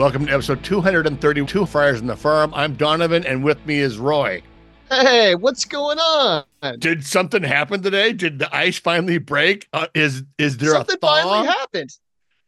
Welcome to episode 232 Friars in the Farm. I'm Donovan, and with me is Roy. Hey, what's going on? Did something happen today? Did the ice finally break? Uh, is is there something finally happened?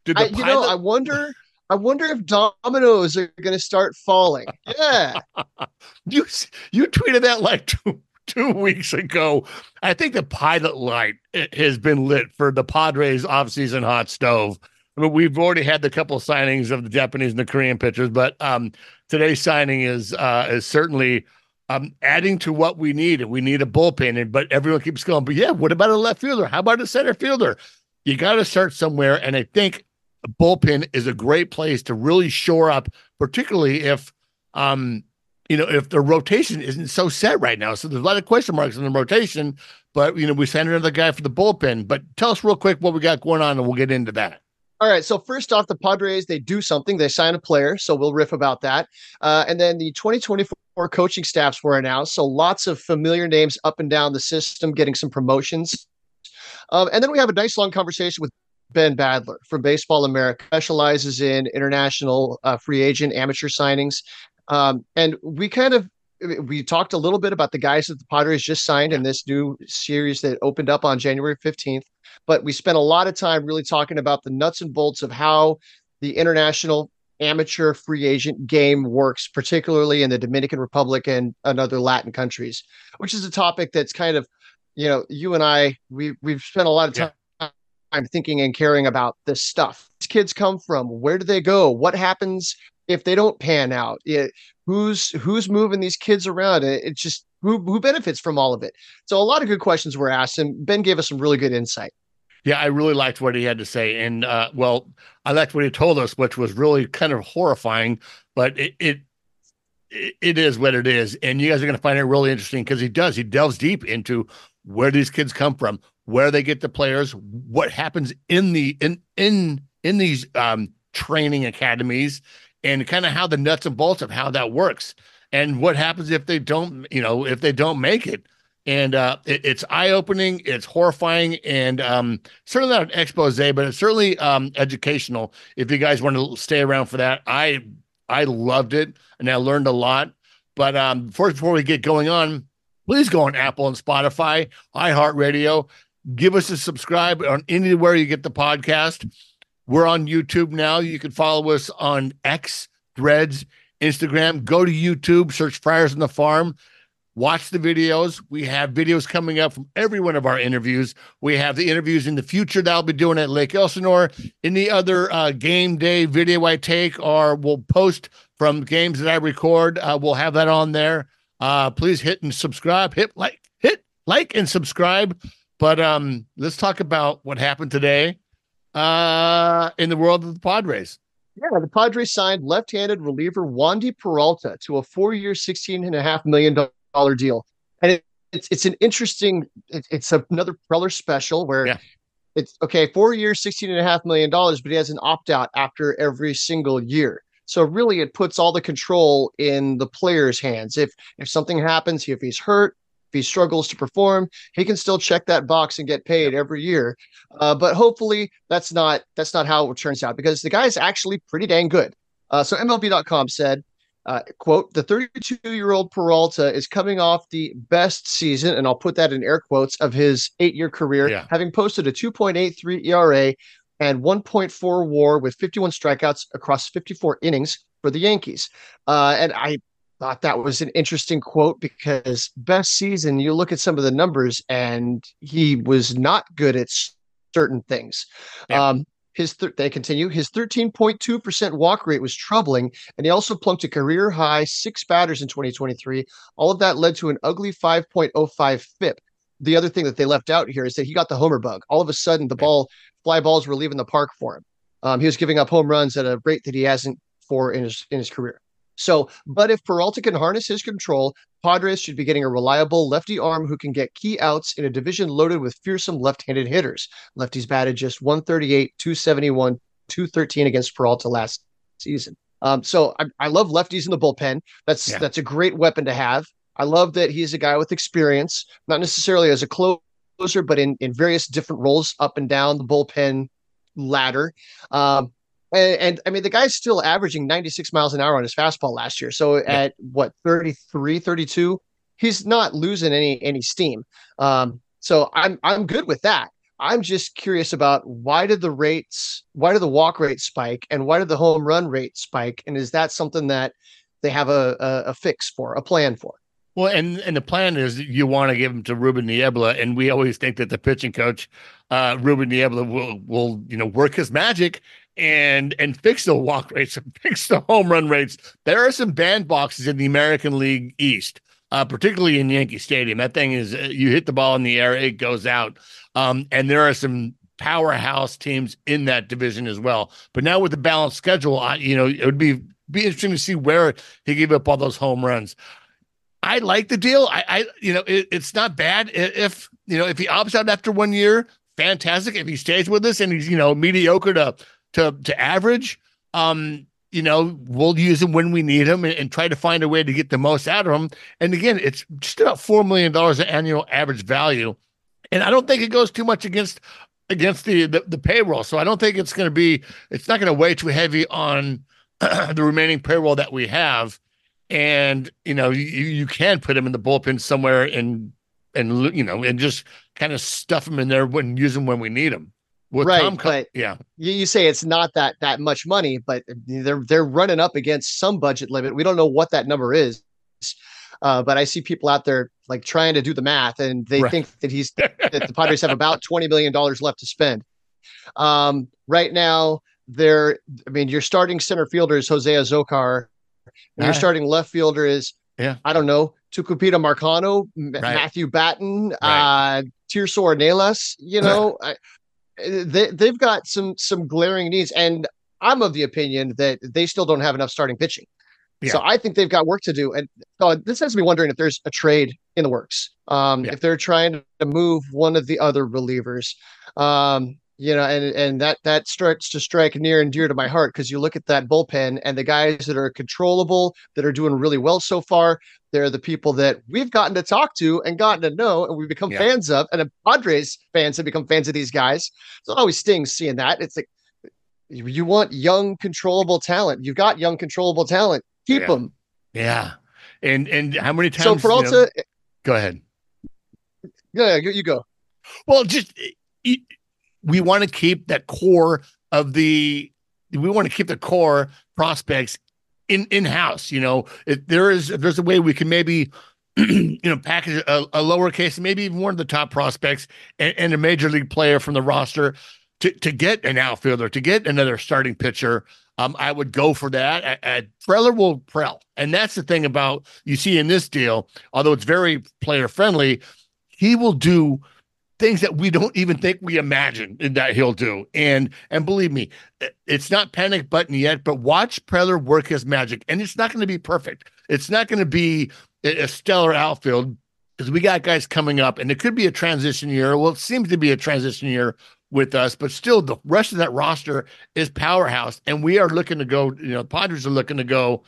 Did I, you know, I wonder. I wonder if dominoes are going to start falling. Yeah, you you tweeted that like two two weeks ago. I think the pilot light has been lit for the Padres offseason hot stove. I mean, we've already had the couple signings of the Japanese and the Korean pitchers, but um, today's signing is uh, is certainly um, adding to what we need. We need a bullpen. And but everyone keeps going. But yeah, what about a left fielder? How about a center fielder? You got to start somewhere. And I think a bullpen is a great place to really shore up, particularly if um, you know, if the rotation isn't so set right now. So there's a lot of question marks in the rotation, but you know, we sent another guy for the bullpen. But tell us real quick what we got going on, and we'll get into that. All right. So first off, the Padres they do something. They sign a player, so we'll riff about that. Uh, and then the 2024 coaching staffs were announced. So lots of familiar names up and down the system getting some promotions. Um, and then we have a nice long conversation with Ben Badler from Baseball America, specializes in international uh, free agent amateur signings. Um, and we kind of we talked a little bit about the guys that the Padres just signed in this new series that opened up on January 15th but we spent a lot of time really talking about the nuts and bolts of how the international amateur free agent game works, particularly in the Dominican Republic and, and other Latin countries, which is a topic that's kind of, you know, you and I, we, we've spent a lot of time, time thinking and caring about this stuff. These kids come from, where do they go? What happens if they don't pan out? It, who's who's moving these kids around? It, it's just who who benefits from all of it. So a lot of good questions were asked, and Ben gave us some really good insight. Yeah, I really liked what he had to say, and uh, well, I liked what he told us, which was really kind of horrifying, but it it, it is what it is, and you guys are going to find it really interesting because he does he delves deep into where these kids come from, where they get the players, what happens in the in in in these um, training academies, and kind of how the nuts and bolts of how that works, and what happens if they don't, you know, if they don't make it and uh, it, it's eye-opening it's horrifying and um, certainly not an expose but it's certainly um, educational if you guys want to stay around for that. I i loved it and i learned a lot but um, first before we get going on please go on apple and spotify iheartradio give us a subscribe on anywhere you get the podcast. We're on youtube now. You can follow us on x threads instagram. Go to youtube search friars on the farm watch the videos. We have videos coming up from every one of our interviews. We have the interviews in the future that I'll be doing at Lake Elsinore. Any other uh, game day video I take or will post from games that I record, uh, we'll have that on there. Uh, please hit and subscribe, hit like, hit like and subscribe. But um, let's talk about what happened today uh, in the world of the Padres. Yeah, the Padres signed left-handed reliever Wandy Peralta to a four-year, sixteen and a half million dollar deal, and it, it's it's an interesting. It, it's another Preller special where Yeah. it's okay, four years, sixteen and a half million dollars, but he has an opt-out after every single year. So really, it puts all the control in the player's hands. If if something happens, if he's hurt, if he struggles to perform, he can still check that box and get paid every year. Uh, but hopefully, that's not that's not how it turns out because the guy's actually pretty dang good. Uh, so MLB.com said, uh, "quote The 32 year old Peralta is coming off the best season, and I'll put that in air quotes of his eight year career, Yeah. having posted a 2.83 ERA and 1.4 WAR with 51 strikeouts across 54 innings for the Yankees. Uh, and I thought that was an interesting quote because best season, you look at some of the numbers, and he was not good at certain things. Yeah. Um, his th- they continue. His 13.2% walk rate was troubling, and he also plunked a career high six batters in 2023. All of that led to an ugly 5.05 FIP. The other thing that they left out here is that he got the homer bug. All of a sudden, the ball fly balls were leaving the park for him. Um, he was giving up home runs at a rate that he hasn't for in his in his career. So, but if Peralta can harness his control, Padres should be getting a reliable lefty arm who can get key outs in a division loaded with fearsome left-handed hitters. Lefties batted just 138, 271, 213 against Peralta last season. Um, so I, I love lefties in the bullpen. That's Yeah. that's a great weapon to have. I love that he's a guy with experience, not necessarily as a closer, but in in various different roles up and down the bullpen ladder. Um, And, and, I mean, the guy's still averaging 96 miles an hour on his fastball last year. So yeah. at what 33, 32, he's not losing any any steam. Um, so I'm I'm good with that. I'm just curious about why did the rates, why did the walk rate spike, and why did the home run rate spike, and is that something that they have a, a, a fix for, a plan for? Well, and and the plan is you want to give them to Ruben Niebla, and we always think that the pitching coach, uh, Ruben Niebla, will will you know work his magic and and fix the walk rates and fix the home run rates. There are some bandboxes in the American League East, uh, particularly in Yankee Stadium. That thing is uh, you hit the ball in the air, it goes out, um, and there are some powerhouse teams in that division as well. But now with the balanced schedule, I, you know, it would be be interesting to see where he gave up all those home runs. I like the deal. I, I you know, it, it's not bad if you know if he opts out after one year, fantastic. If he stays with us and he's you know mediocre to to to average, um, you know, we'll use them when we need them and, and, try to find a way to get the most out of them. And again, it's just about four million dollars in annual average value, and I don't think it goes too much against against the the, the payroll. So I don't think it's going to be it's not going to weigh too heavy on the remaining payroll that we have and you know you, you can put him in the bullpen somewhere and and you know and just kind of stuff him in there when use him when we need him. With right, Tom, but yeah, you, you say it's not that that much money, but they're they're running up against some budget limit. We don't know what that number is, uh, but I see people out there like trying to do the math, and they right. think that he's that the Padres have about twenty million dollars left to spend. Um, right now, they're I mean, your starting center fielder is Jose Azocar and your starting left fielder is, yeah, I don't know, Tucupita Marcano, right. Matthew Batten, right. uh, Tirso Ornelas. You know, I, they they've got some some glaring needs, and I'm of the opinion that they still don't have enough starting pitching. Yeah. So I think they've got work to do, and uh, this has me wondering if there's a trade in the works. Um, yeah. If they're trying to move one of the other relievers, um, you know, and and that that starts to strike near and dear to my heart because you look at that bullpen and the guys that are controllable, that are doing really well so far, they're the people that we've gotten to talk to and gotten to know, and we've become yeah. fans of, and the Padres fans have become fans of these guys. So it always stings seeing that. It's like you want young, controllable talent. You've got young, controllable talent. Keep yeah. them. Yeah, and and how many times? So Peralta, you know, go ahead. Yeah, you, you go. Well, just eh, we want to keep that core of the we want to keep the core prospects in in house. You know, if there is if there's a way we can maybe you know package a, a lowercase, maybe even one of the top prospects and, and, a major league player from the roster to to get an outfielder, to get another starting pitcher. Um, I would go for that. At, Preller will prell, and that's the thing about you see in this deal. Although it's very player friendly, he will do things that we don't even think we imagine that he'll do. And and believe me, it's not panic button yet, but watch Preller work his magic. And it's not going to be perfect. It's not going to be a stellar outfield because we got guys coming up, and it could be a transition year. Well, it seems to be a transition year with us, but still the rest of that roster is powerhouse, and we are looking to go. You know, the Padres are looking to go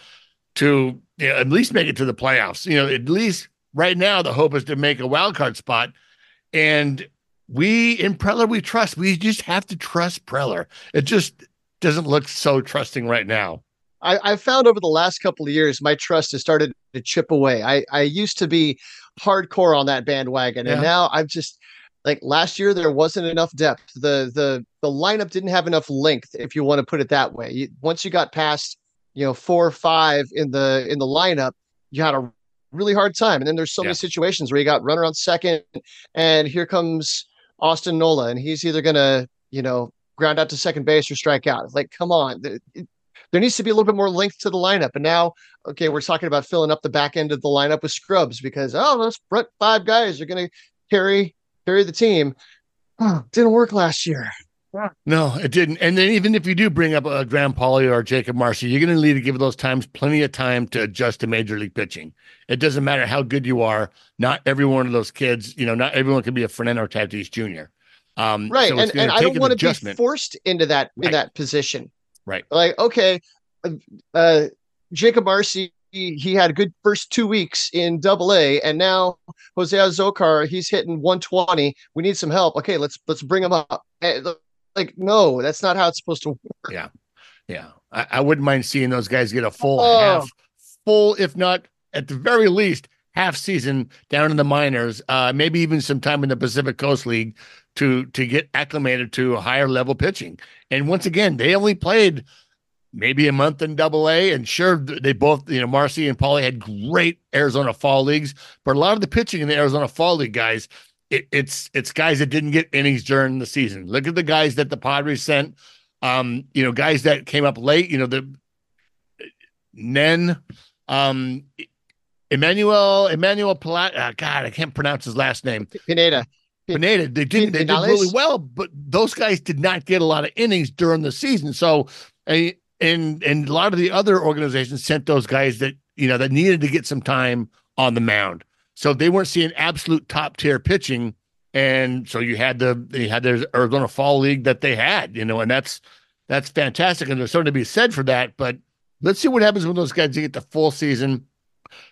to you know, at least make it to the playoffs. You know, at least right now the hope is to make a wild card spot. And we in Preller, we trust. We just have to trust Preller. It just doesn't look so trusting right now. I, found over the last couple of years, my trust has started to chip away. I, I used to be hardcore on that bandwagon, yeah. and now I've just like last year there wasn't enough depth. The the the lineup didn't have enough length, if you want to put it that way. You, once you got past you know four or five in the in the lineup, you had a really hard time. And then there's so yeah. many situations where you got runner on second, and here comes Austin Nola, and he's either gonna, you know, ground out to second base or strike out. It's like, come on. there needs to be a little bit more length to the lineup. And now, okay, we're talking about filling up the back end of the lineup with scrubs because oh, those front five guys are gonna carry carry the team. Oh, didn't work last year. No, it didn't. And then even if you do bring up a Graham Pauley or Jakob Marsee, you're going to need to give those times plenty of time to adjust to major league pitching. It doesn't matter how good you are. Not every one of those kids, you know, not everyone can be a Fernando Tatis Jr. Um, right, so and, and I don't want to be forced into that in that position. Right, like okay, uh, uh Jakob Marsee he had a good first two weeks in double A and now Jose Azocar, he's hitting 120. We need some help. Okay, let's let's bring him up. Like no that's not how it's supposed to work yeah Yeah, I, I wouldn't mind seeing those guys get a full Oh. half, full if not at the very least half season down in the minors. Uh, maybe even some time in the Pacific Coast League to to get acclimated to higher level pitching. And once again, they only played maybe a month in Double A, and sure they both you know Marsee and Pauley had great Arizona Fall leagues, but a lot of the pitching in the Arizona Fall League guys. It, it's it's guys that didn't get innings during the season. Look at the guys that the Padres sent um, you know, guys that came up late, you know, the Nen, um, Emmanuel, Emmanuel Palat, uh, God, I can't pronounce his last name. Pineda. Pineda, they did they did really well, but those guys did not get a lot of innings during the season. So, and and a lot of the other organizations sent those guys that you know that needed to get some time on the mound. So they weren't seeing absolute top tier pitching, and so you had the they had their Arizona Fall League that they had, you know, and that's that's fantastic, and there's something to be said for that. But let's see what happens when those guys get the full season,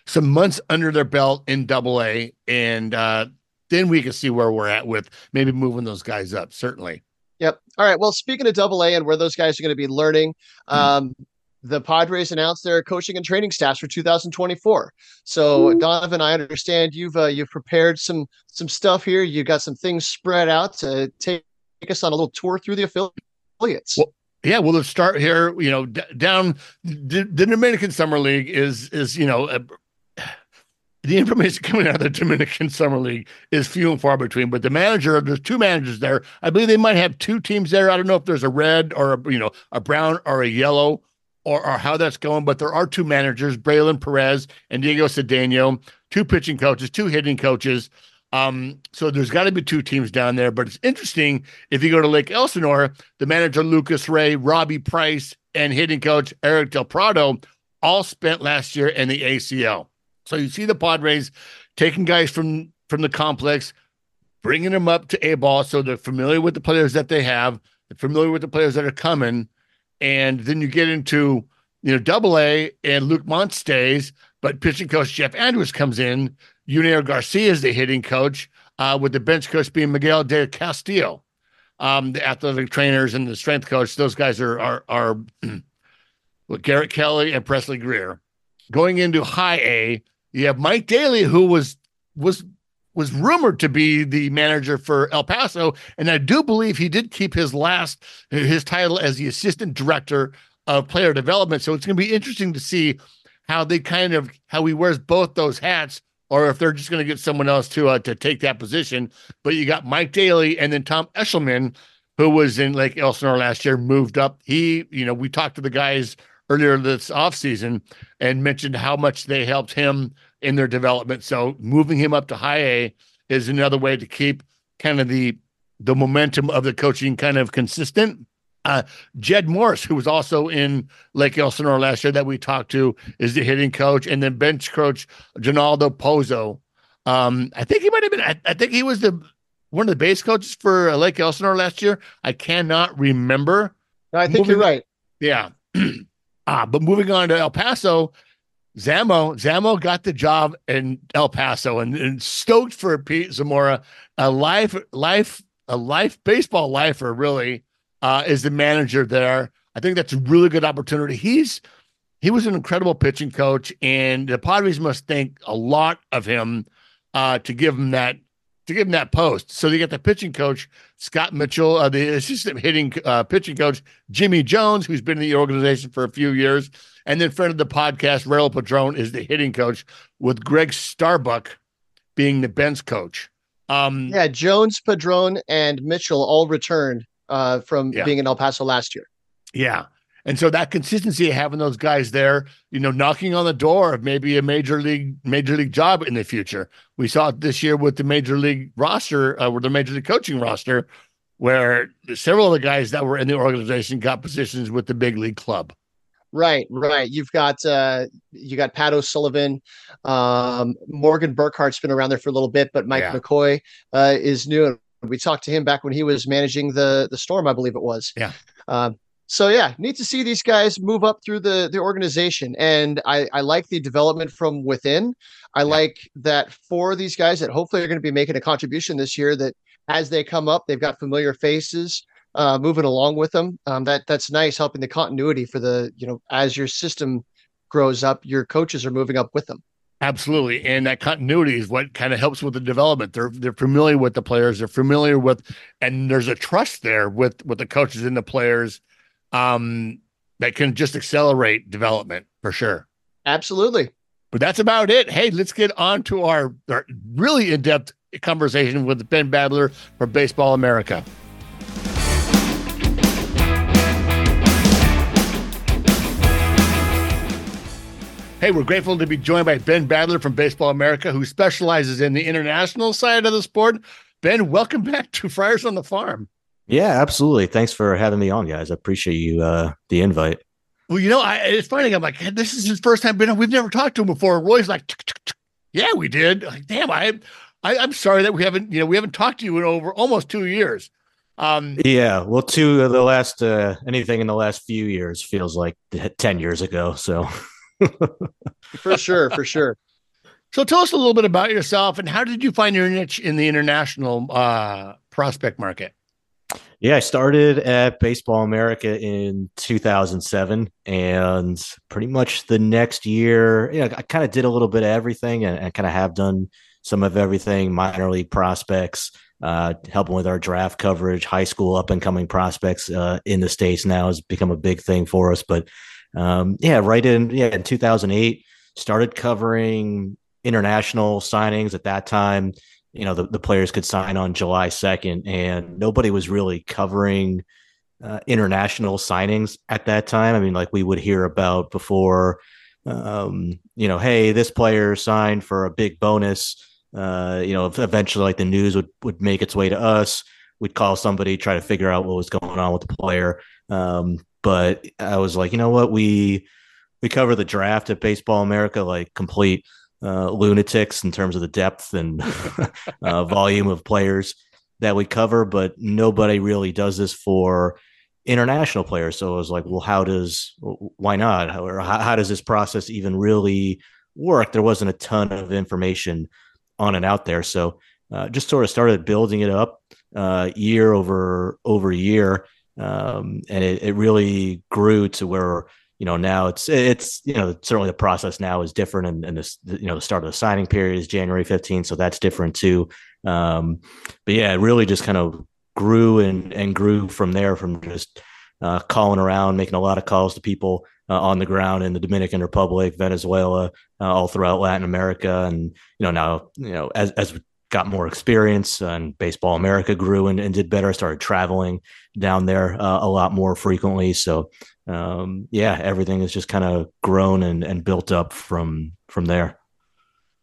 some months under their belt in Double A, and uh, then we can see where we're at with maybe moving those guys up. Certainly. Yep. All right. Well, speaking of double A and where those guys are going to be learning, um, the Padres announced their coaching and training staffs for 2024. So, Donovan, I understand you've uh, you've prepared some some stuff here. You've got some things spread out to take, take us on a little tour through the affiliates. Well, Yeah, well, let's start here. You know, d- down the, the Dominican Summer League is is you know. The information coming out of the Dominican Summer League is few and far between, but the manager, there's two managers there. I believe they might have two teams there. I don't know if there's a red or a, you know a brown or a yellow or, or how that's going, but there are two managers, Braylon Perez and Diego Cedeno, two pitching coaches, two hitting coaches. Um, so there's got to be two teams down there. But it's interesting if you go to Lake Elsinore, the manager Lucas Ray, Robbie Price, and hitting coach Eric Del Prado all spent last year in the ACL. So you see the Padres taking guys from from the complex, bringing them up to A ball, so they're familiar with the players that they have, they're familiar with the players that are coming, and then you get into you know Double A, and Luke Montz stays, but pitching coach Jeff Andrews comes in. Junior Garcia is the hitting coach, uh, with the bench coach being Miguel de Castillo. Um, the athletic trainers and the strength coach; those guys are are are with Garrett Kelly and Presley Greer. Going into High A, you have Mike Daly, who was was was rumored to be the manager for El Paso, and I do believe he did keep his last his title as the assistant director of player development. So it's going to be interesting to see how they kind of how he wears both those hats, or if they're just going to get someone else to uh, to take that position. But you got Mike Daly and then Tom Eshelman, who was in Lake Elsinore last year, moved up. He, you know, we talked to the guys earlier this offseason and mentioned how much they helped him in their development. So moving him up to high A is another way to keep kind of the the momentum of the coaching kind of consistent. Uh, Jed Morris, who was also in Lake Elsinore last year that we talked to, is the hitting coach, and then bench coach Ginaldo Pozo. Um, I think he might have been. I, I think he was the one of the base coaches for uh, Lake Elsinore last year. I cannot remember. No, I think moving- you're right. Yeah. ah, but moving on to El Paso, Zamo, Zamo got the job in El Paso and, and stoked for Pete Zamora, a life, life, a life baseball lifer, really, uh, is the manager there. I think that's a really good opportunity. He's he was an incredible pitching coach, and the Padres must think a lot of him uh, to give him that to give him that post. So they got the pitching coach Scott Mitchell, uh, the assistant hitting uh, pitching coach Jimmy Jones, who's been in the organization for a few years, and then friend of the podcast Raul Padron is the hitting coach, with Greg Starbuck being the bench coach. Um, Yeah, Jones, Padron, and Mitchell all returned uh, from Yeah. being in El Paso last year. Yeah. And so that consistency of having those guys there, you know, knocking on the door of maybe a major league major league job in the future. We saw it this year with the major league roster, uh, with the major league coaching roster, where several of the guys that were in the organization got positions with the big league club. Right, right. You've got uh you got Pat O'Sullivan, um, Morgan Burkhart's been around there for a little bit, but Mike Yeah. McCoy uh, is new. And we talked to him back when he was managing the the Storm, I believe it was. Yeah. Um, so yeah, neat to see these guys move up through the the organization, and I I like the development from within. I like that for these guys that hopefully are going to be making a contribution this year. That as they come up, they've got familiar faces. Uh, moving along with them. Um, that that's nice, helping the continuity for the you know as your system grows up, your coaches are moving up with them. Absolutely, and that continuity is what kind of helps with the development. They're they're familiar with the players. They're familiar with, and there's a trust there with with the coaches and the players, um, that can just accelerate development for sure. Absolutely. But that's about it. Hey, let's get on to our, our really in depth conversation with Ben Badler from Baseball America. Hey, we're grateful to be joined by Ben Badler from Baseball America, who specializes in the international side of the sport. Ben, welcome back to Friars on the Farm. Yeah, absolutely. Thanks for having me on, guys. I appreciate you uh, the invite. Well, you know, I, it's funny. I'm like, this is his first time. Been, we've never talked to him before. Roy's like, yeah, we did. Like, damn, I, I, am sorry that we haven't, you know, we haven't talked to you in over almost two years. Um, yeah, well, two of the last, uh, anything in the last few years feels like ten years ago. So. for sure, for sure. So tell us a little bit about yourself and how did you find your niche in the international uh, prospect market? Yeah, I started at Baseball America in 2007, and pretty much the next year, you know, I kind of did a little bit of everything, and, and kind of have done some of everything. Minor league prospects, uh, helping with our draft coverage, high school up and coming prospects uh, in the states now has become a big thing for us. But um, yeah, right in yeah in 2008, started covering international signings at that time. You know, the, the players could sign on July 2nd, and nobody was really covering uh, international signings at that time. I mean, like we would hear about before, um, you know, hey, this player signed for a big bonus. Uh, you know, eventually, like the news would would make its way to us. We'd call somebody, try to figure out what was going on with the player. Um, but I was like, you know what, we we cover the draft at Baseball America like complete uh, lunatics in terms of the depth and uh, volume of players that we cover, but nobody really does this for international players. So I was like, well, how does why not? Or how, how does this process even really work? There wasn't a ton of information on and out there, so uh, just sort of started building it up uh, year over over year um, and it, it really grew to where you know now it's it's you know certainly the process now is different and, and this you know the start of the signing period is january 15th so that's different too. Um, but yeah it really just kind of grew and and grew from there from just uh, calling around making a lot of calls to people uh, on the ground in the dominican republic venezuela uh, all throughout latin america and you know now you know as as got more experience and baseball america grew and, and did better. I started traveling down there uh, a lot more frequently. So um, yeah everything has just kind of grown and, and built up from from there.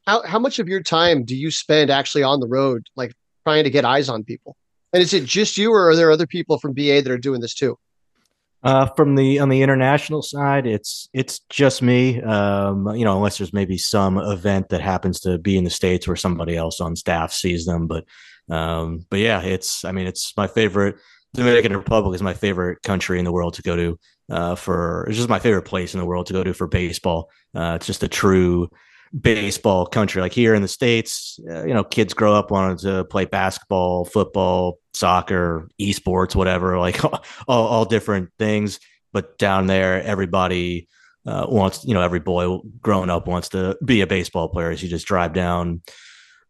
How, how much of your time do you spend actually on the road like trying to get eyes on people? And is it just you or are there other people from ba that are doing this too uh, from the on the international side, it's it's just me. Um, you know, unless there's maybe some event that happens to be in the states where somebody else on staff sees them. But um, but yeah, it's I mean, it's my favorite. Dominican Republic is my favorite country in the world to go to. Uh, for it's just my favorite place in the world to go to for baseball. Uh, it's just a true baseball country. Like here in the states, uh, you know, kids grow up wanting to play basketball, football, soccer, esports, whatever, like all, all different things. But down there, everybody uh, wants, you know, every boy growing up wants to be a baseball player. So you just drive down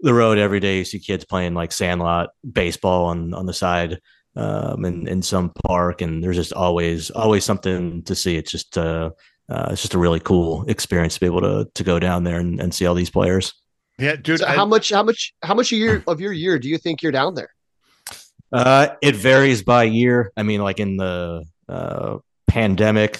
the road every day, you see kids playing like sandlot baseball on on the side um, in in some park, and there's just always always something to see. It's just uh, uh, it's just a really cool experience to be able to to go down there and, and see all these players. Yeah, dude. So I, how much how much how much a year of your year do you think you're down there? Uh, it varies by year. I mean, like in the uh, pandemic,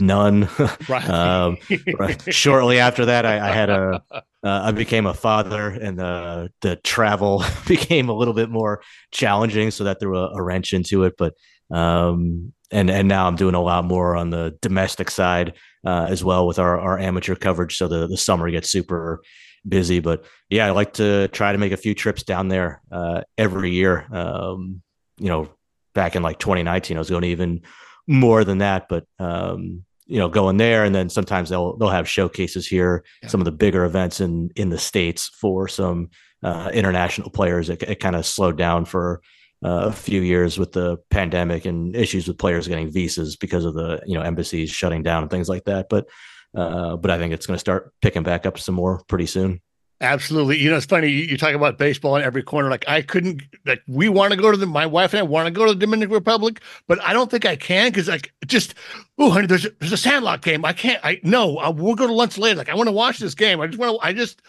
none. Right. um, right. Shortly after that, I, I had a, uh, I became a father, and the the travel became a little bit more challenging, so that threw a, a wrench into it. But um, and and now I'm doing a lot more on the domestic side uh, as well with our our amateur coverage. So the the summer gets super busy. But yeah, I like to try to make a few trips down there uh, every year. Um, you know, back in like 2019, I was going even more than that. But um, you know, going there, and then sometimes they'll they'll have showcases here, yeah. some of the bigger events in in the states for some uh, international players. It, it kind of slowed down for uh, a few years with the pandemic and issues with players getting visas because of the you know embassies shutting down and things like that. But uh, but I think it's going to start picking back up some more pretty soon. Absolutely. You know, it's funny. You, you, talk about baseball in every corner. Like I couldn't, like we want to go to the, my wife and I want to go to the Dominican Republic, but I don't think I can because like just, oh, honey, there's a, there's a Sandlot game. I can't, I no, I, we'll go to lunch later. Like I want to watch this game. I just want to, I just,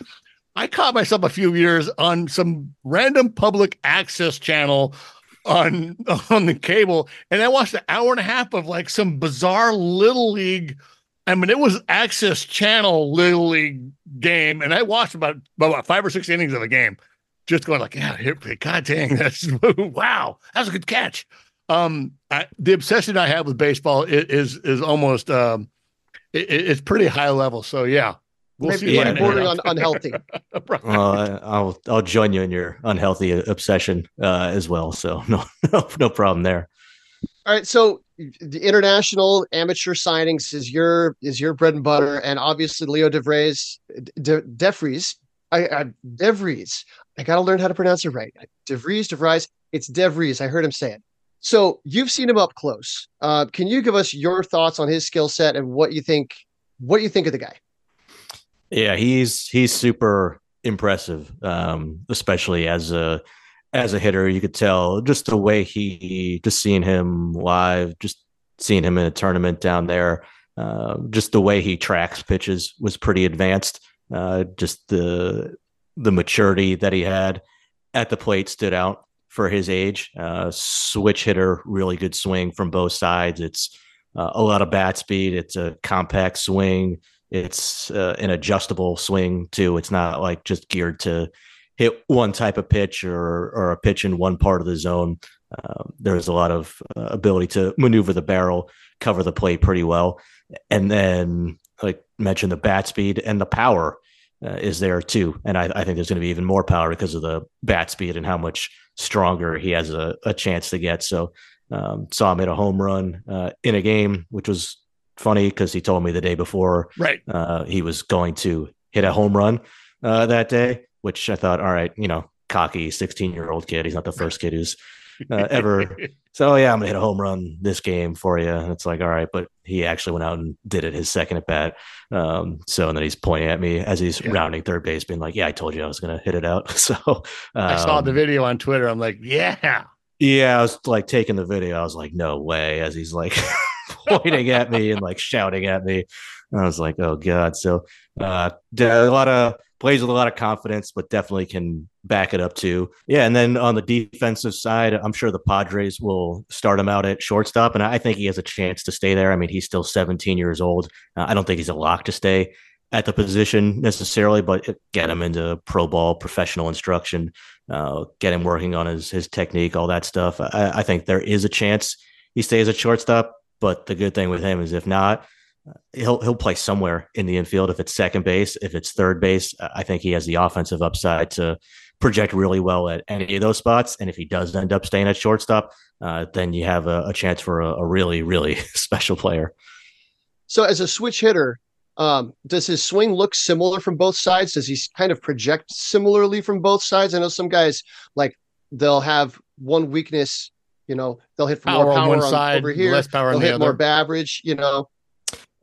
I caught myself a few years on some random public access channel on on the cable, and I watched an hour and a half of like some bizarre little league I mean, it was Access Channel Little League game, and I watched about about five or six innings of the game, just going like, "Yeah, here God dang, that's wow, that was a good catch." Um, I, the obsession I have with baseball is is, is almost um, it, it's pretty high level. So yeah, we'll Maybe see. Yeah, bordering on unhealthy. well, I'll I'll join you in your unhealthy obsession uh, as well. So no no no problem there. All right, so the international amateur signings is your is your bread and butter, and obviously Leo DeVries, De, DeVries, I, I DeVries. I got to learn how to pronounce it right. DeVries, DeVries. It's DeVries. I heard him say it. So you've seen him up close. Uh, can you give us your thoughts on his skill set and what you think? What you think of the guy? Yeah, he's he's super impressive, um, especially as a as a hitter, you could tell just the way he, just seeing him live, just seeing him in a tournament down there, uh, just the way he tracks pitches was pretty advanced. Uh, just the the maturity that he had at the plate stood out for his age. Uh, switch hitter, really good swing from both sides. It's uh, a lot of bat speed. It's a compact swing. It's uh, an adjustable swing too. It's not like just geared to hit one type of pitch or or a pitch in one part of the zone. Uh, there's a lot of uh, ability to maneuver the barrel, cover the plate pretty well, and then like mentioned the bat speed and the power uh, is there too. And I, I think there's going to be even more power because of the bat speed and how much stronger he has a, a chance to get. So um, saw him hit a home run uh, in a game, which was funny because he told me the day before right uh, he was going to hit a home run uh, that day which I thought, all right, you know, cocky 16 year old kid. He's not the first kid who's uh, ever. so, oh, yeah, I'm going to hit a home run this game for you. And it's like, all right, but he actually went out and did it his second at bat. Um, so, and then he's pointing at me as he's yeah. rounding third base, being like, yeah, I told you I was going to hit it out. So, um, I saw the um, video on Twitter. I'm like, yeah. Yeah, I was like taking the video. I was like, no way, as he's like pointing at me and like shouting at me. And I was like, oh God. So uh a lot of plays with a lot of confidence, but definitely can back it up too. Yeah, and then on the defensive side, I'm sure the Padres will start him out at shortstop, and I think he has a chance to stay there. I mean, he's still 17 years old. Uh, I don't think he's a lock to stay at the position necessarily, but get him into pro ball, professional instruction, uh, get him working on his his technique, all that stuff. I, I think there is a chance he stays at shortstop. But the good thing with him is if not, he'll he'll play somewhere in the infield. If it's second base, if it's third base, I think he has the offensive upside to project really well at any of those spots. And if he does end up staying at shortstop, uh, then you have a, a chance for a, a, really really special player. So as a switch hitter, um, does his swing look similar from both sides? Does he kind of project similarly from both sides? I know some guys like they'll have one weakness. You know, they'll hit for power more power on one on, side, over here. Less power they'll hit the more average. You know,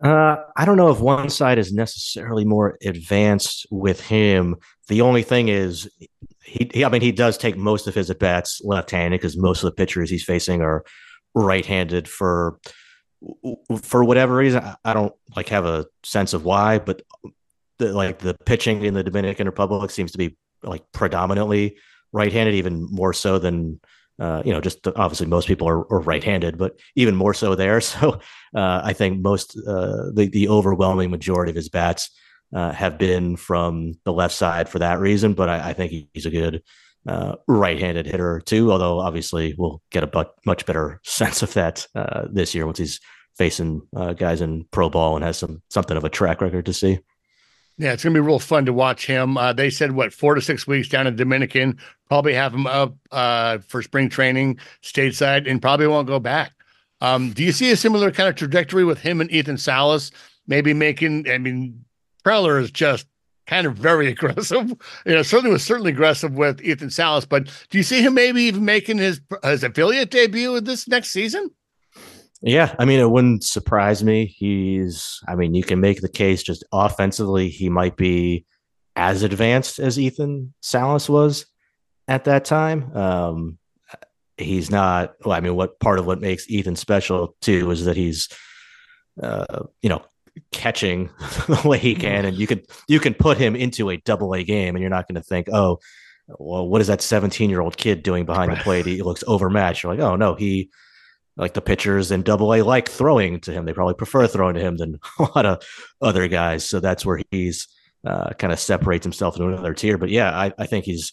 uh, I don't know if one side is necessarily more advanced with him. The only thing is, he, he I mean, he does take most of his at bats left-handed because most of the pitchers he's facing are right-handed for for whatever reason. I don't like have a sense of why, but the, like the pitching in the Dominican Republic seems to be like predominantly right-handed, even more so than uh, you know, just obviously most people are, are, right-handed, but even more so there. So uh, I think most uh, the the overwhelming majority of his bats uh, have been from the left side for that reason. But I, I think he's a good uh, right-handed hitter too. Although obviously we'll get a but, much better sense of that this year once he's facing guys in pro ball and has some something of a track record to see. Yeah, it's gonna be real fun to watch him. Uh, they said what four to six weeks down in Dominican. Probably have him up uh, for spring training stateside, and probably won't go back. Um, do you see a similar kind of trajectory with him and Ethan Salas? Maybe making. I mean, Preller is just kind of very aggressive. You know, certainly was certainly aggressive with Ethan Salas. But do you see him maybe even making his his affiliate debut this next season? Yeah, I mean, it wouldn't surprise me. He's, I mean, you can make the case just offensively, he might be as advanced as Ethan Salas was at that time. Um, he's not, well, I mean, what part of what makes Ethan special too is that he's, uh, you know, catching the way he can, and you could you can put him into a double A game, and you're not going to think, oh, well, what is that 17 year old kid doing behind right. the plate? He looks overmatched. You're like, oh no, he like the pitchers in double A like throwing to him. They probably prefer throwing to him than a lot of other guys. So that's where he's uh, kind of separates himself into another tier. But yeah, I, I think he's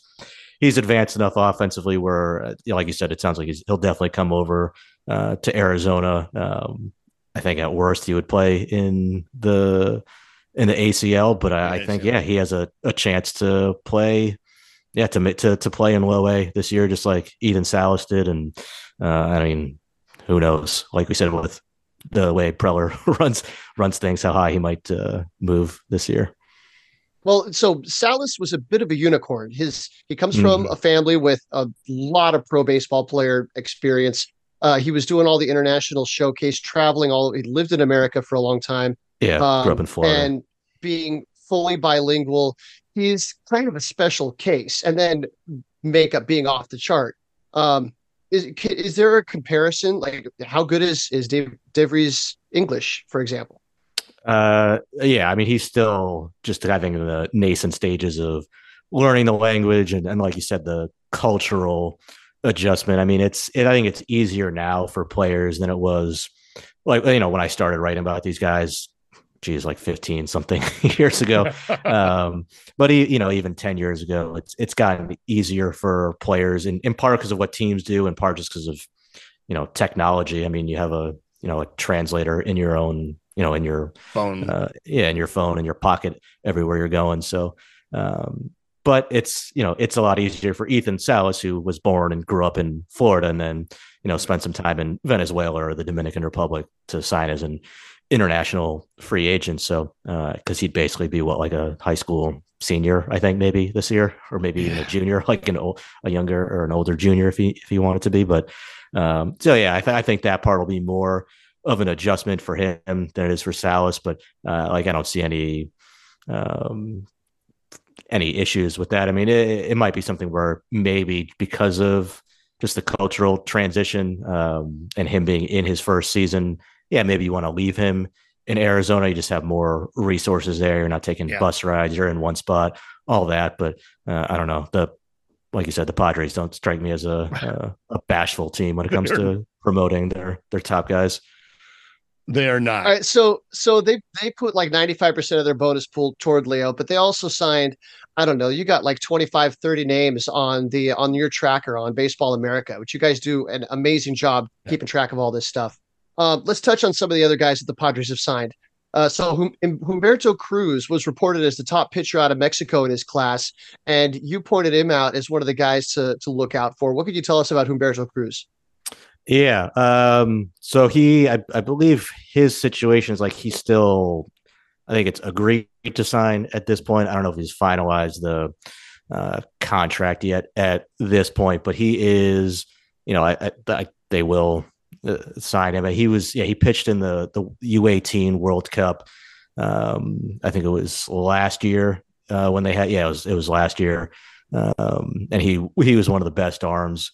he's advanced enough offensively where, uh, like you said, it sounds like he'll definitely come over uh, to Arizona. Um, I think at worst he would play in the in the ACL, but I, I think yeah he has a, a chance to play. Yeah, to to to play in low A this year, just like Ethan Salas did, and uh, I mean who knows? Like we said, with the way Preller runs runs things, how high he might uh, move this year. Well, so Salas was a bit of a unicorn. His he comes from mm-hmm. a family with a lot of pro baseball player experience. Uh, he was doing all the international showcase, traveling all. He lived in America for a long time. Yeah, um, grew up in Florida, and being fully bilingual, he's kind of a special case. And then makeup being off the chart. Um, is is there a comparison? Like, how good is is Dave DeVries English, for example? Uh, yeah, I mean, he's still just having the nascent stages of learning the language, and, and like you said, the cultural adjustment. I mean, it's it, I think it's easier now for players than it was like you know when I started writing about these guys geez, like 15 something years ago. um, but he, you know, even 10 years ago, it's it's gotten easier for players in, in part because of what teams do, in part just because of, you know, technology. I mean, you have a, you know, a translator in your own, you know, in your phone. Uh, yeah, in your phone, in your pocket, everywhere you're going. So, um, but it's, you know, it's a lot easier for Ethan Salas, who was born and grew up in Florida and then, you know, spent some time in Venezuela or the Dominican Republic to sign as an international free agent. So, because uh, he'd basically be what like a high school senior, I think maybe this year, or maybe yeah. even a junior, like an old, a younger or an older junior if he if he wanted to be. But um, so yeah, I, th- I think that part will be more of an adjustment for him than it is for Salas. But uh, like I don't see any um, any issues with that. I mean, it, it might be something where maybe because of just the cultural transition um, and him being in his first season yeah, maybe you want to leave him in Arizona. You just have more resources there. You're not taking yeah. bus rides. You're in one spot, all that. But uh, I don't know. The like you said, the Padres don't strike me as a a, a bashful team when it comes to promoting their their top guys. They are not. All right, so so they they put like 95% of their bonus pool toward Leo, but they also signed I don't know, you got like 25 30 names on the on your tracker on Baseball America, which you guys do an amazing job yeah. keeping track of all this stuff. Uh, let's touch on some of the other guys that the Padres have signed. Uh, so hum- Humberto Cruz was reported as the top pitcher out of Mexico in his class, and you pointed him out as one of the guys to to look out for. What could you tell us about Humberto Cruz? Yeah, um, so he, I, I believe his situation is like he's still, I think it's agreed to sign at this point. I don't know if he's finalized the uh, contract yet at this point, but he is, you know, I, I, I they will sign him. He was yeah he pitched in the the U18 World Cup. Um, I think it was last year uh, when they had yeah it was it was last year, um, and he he was one of the best arms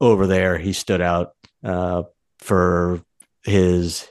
over there. He stood out uh, for his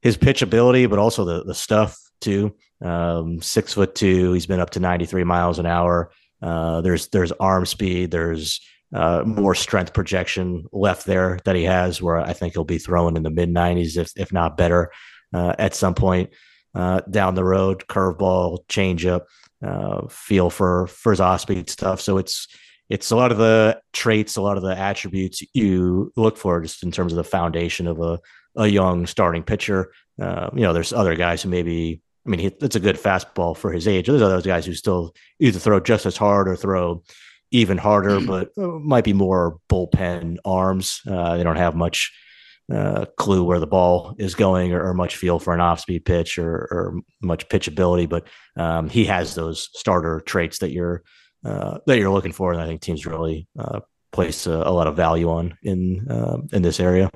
his pitch ability, but also the the stuff too. Um, six foot two. He's been up to 93 miles an hour. Uh, there's there's arm speed. There's uh, more strength projection left there that he has, where I think he'll be throwing in the mid 90s, if, if not better, uh, at some point uh, down the road. Curveball, changeup, uh, feel for for his off speed stuff. So it's it's a lot of the traits, a lot of the attributes you look for, just in terms of the foundation of a a young starting pitcher. Uh, you know, there's other guys who maybe. I mean, it's a good fastball for his age. There's other guys who still either throw just as hard or throw even harder, but uh, might be more bullpen arms. Uh, they don't have much uh, clue where the ball is going or, or, much feel for an off speed pitch or, or much pitchability, but um, he has those starter traits that you're uh, that you're looking for, and I think teams really uh, place a, a, lot of value on in um, in this area.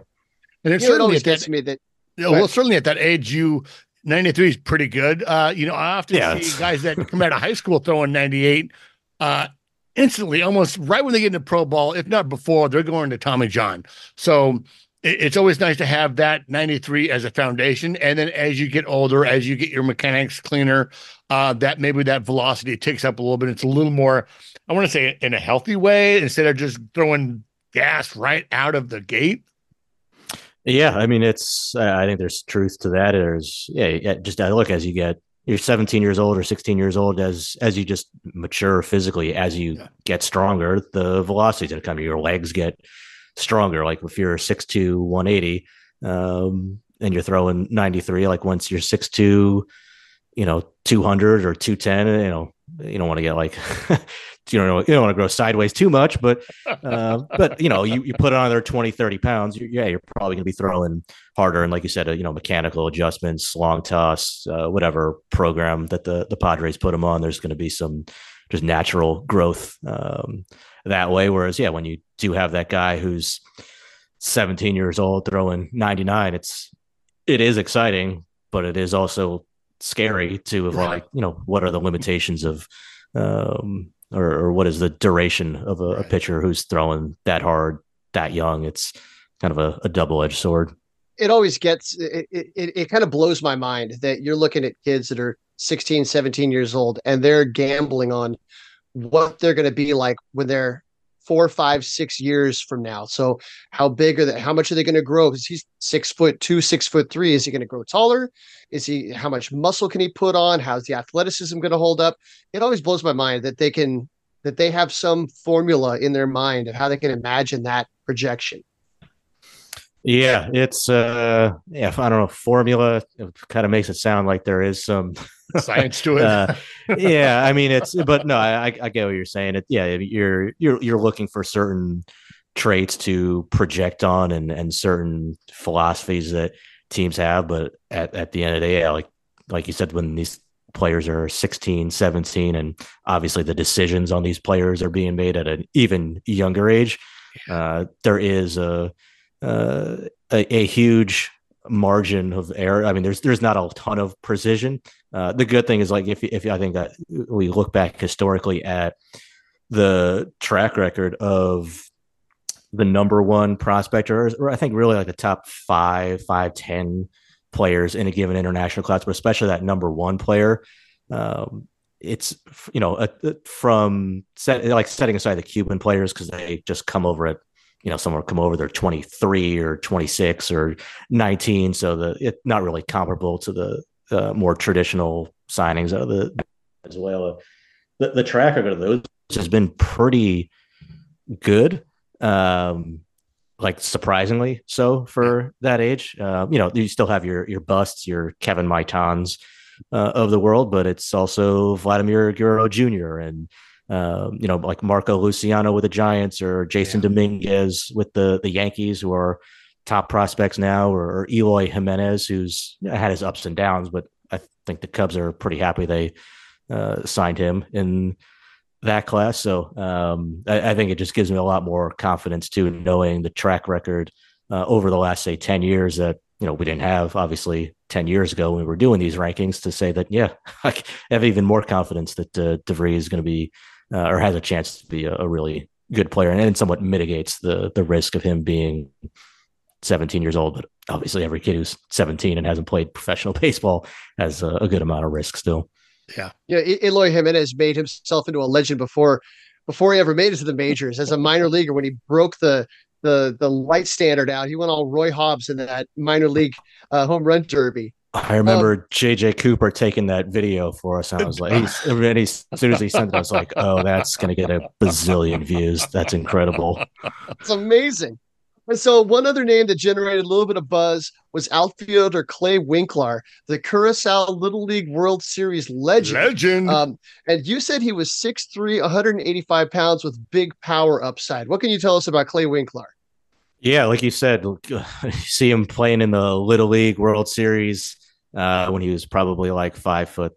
And it certainly gets that, me that well, certainly at that age, you 93 is pretty good. Uh, you know, I often yeah, see guys that come out of high school throwing 98 uh, instantly, almost right when they get into pro ball, if not before, they're going to Tommy John. So it, it's always nice to have that 93 as a foundation. And then as you get older, as you get your mechanics cleaner, uh, that maybe that velocity takes up a little bit. It's a little more, I want to say, in a healthy way instead of just throwing gas right out of the gate. Yeah, I mean, it's. I think there's truth to that. There's yeah, just I look as you get you're 17 years old or 16 years old as as you just mature physically as you yeah. get stronger the velocity's going to come your legs get stronger like if you're 6'2 180 um, and you're throwing 93 like once you're 6'2 you know 200 or 210 you know you don't want to get like you don't know you don't want to grow sideways too much but uh, but you know you, you put on another 20 30 pounds you're, yeah you're probably going to be throwing harder and like you said uh, you know mechanical adjustments long toss uh, whatever program that the the padres put them on there's going to be some just natural growth um, that way. Whereas yeah when you do have that guy who's 17 years old throwing 99 it's it is exciting but it is also scary too to like you know what are the limitations of um or, or what is the duration of a, right. a, pitcher who's throwing that hard that young? It's kind of a, a double-edged sword. It always gets it, it, it kind of blows my mind that you're looking at kids that are 16 17 years old and they're gambling on what they're going to be like when they're four, five, six years from now. So how big are they? How much are they going to grow? Because he's six foot two, six foot three. Is he going to grow taller? Is he? How much muscle can he put on? How's the athleticism going to hold up? It always blows my mind that they can that they have some formula in their mind of how they can imagine that projection. Yeah, it's uh yeah, I don't know, formula it kind of makes it sound like there is some science to it. uh, yeah, I mean it's but no, I I get what you're saying. It yeah, you're you're you're looking for certain traits to project on and and certain philosophies that teams have, but at, at the end of the day, like like you said when these players are 16, 17 and obviously the decisions on these players are being made at an even younger age. Uh, there is a uh, a, a, huge margin of error. I mean, there's there's not a ton of precision. Uh, the good thing is like if if I think that we look back historically at the track record of the number one prospect, or, I think really like the top five, five, ten players in a given international class, but especially that number one player. Um, it's you know a, a, from set, like setting aside the Cuban players because they just come over at you know, someone will come over, they're 23 or 26 or 19. So the it's not really comparable to the uh, more traditional signings of the Venezuela. The, the track record of those has been pretty good. Um, like surprisingly so for that age. Uh, you know, you still have your your busts, your Kevin Maitans uh, of the world, but it's also Vladimir Guerrero Jr. and um, you know, like Marco Luciano with the Giants or Jasson yeah. Dominguez with the the Yankees, who are top prospects now, or, or Eloy Jimenez, who's had his ups and downs, but I think the Cubs are pretty happy they uh, signed him in that class. So um, I, I, think it just gives me a lot more confidence too, knowing the track record uh, over the last say ten years that you know we didn't have obviously 10 years ago when we were doing these rankings to say that yeah i have even more confidence that uh, devries is going to be uh, or has a chance to be a, a, really good player and, and somewhat mitigates the the risk of him being 17 years old. But obviously, every kid who's 17 and hasn't played professional baseball has a, a good amount of risk still. Yeah, yeah. Eloy Jimenez made himself into a legend before before he ever made it to the majors as a minor leaguer when he broke the the the light standard out. He went all Roy Hobbs in that minor league uh, home run derby. I remember um, JJ Cooper taking that video for us. And I was like, he's, and he's, as soon as he sent it, I was like, oh, that's going to get a bazillion views. That's incredible. It's amazing. And so, one other name that generated a little bit of buzz was outfielder Clay Winkler, the Curacao Little League World Series legend. Legend. Um, and you said he was 6'3, 185 pounds with big power upside. What can you tell us about Clay Winkler? Yeah, like you said, you see him playing in the Little League World Series uh, when he was probably like five foot,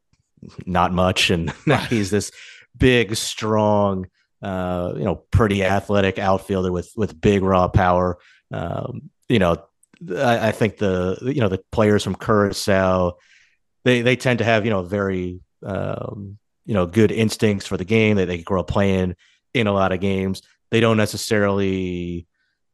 not much, and now he's this big, strong, uh, you know, pretty athletic outfielder with with big raw power. Um, you know, I, I, think the you know the players from Curacao, they they tend to have you know very um, you know good instincts for the game that they, they grow up playing in a lot of games. They don't necessarily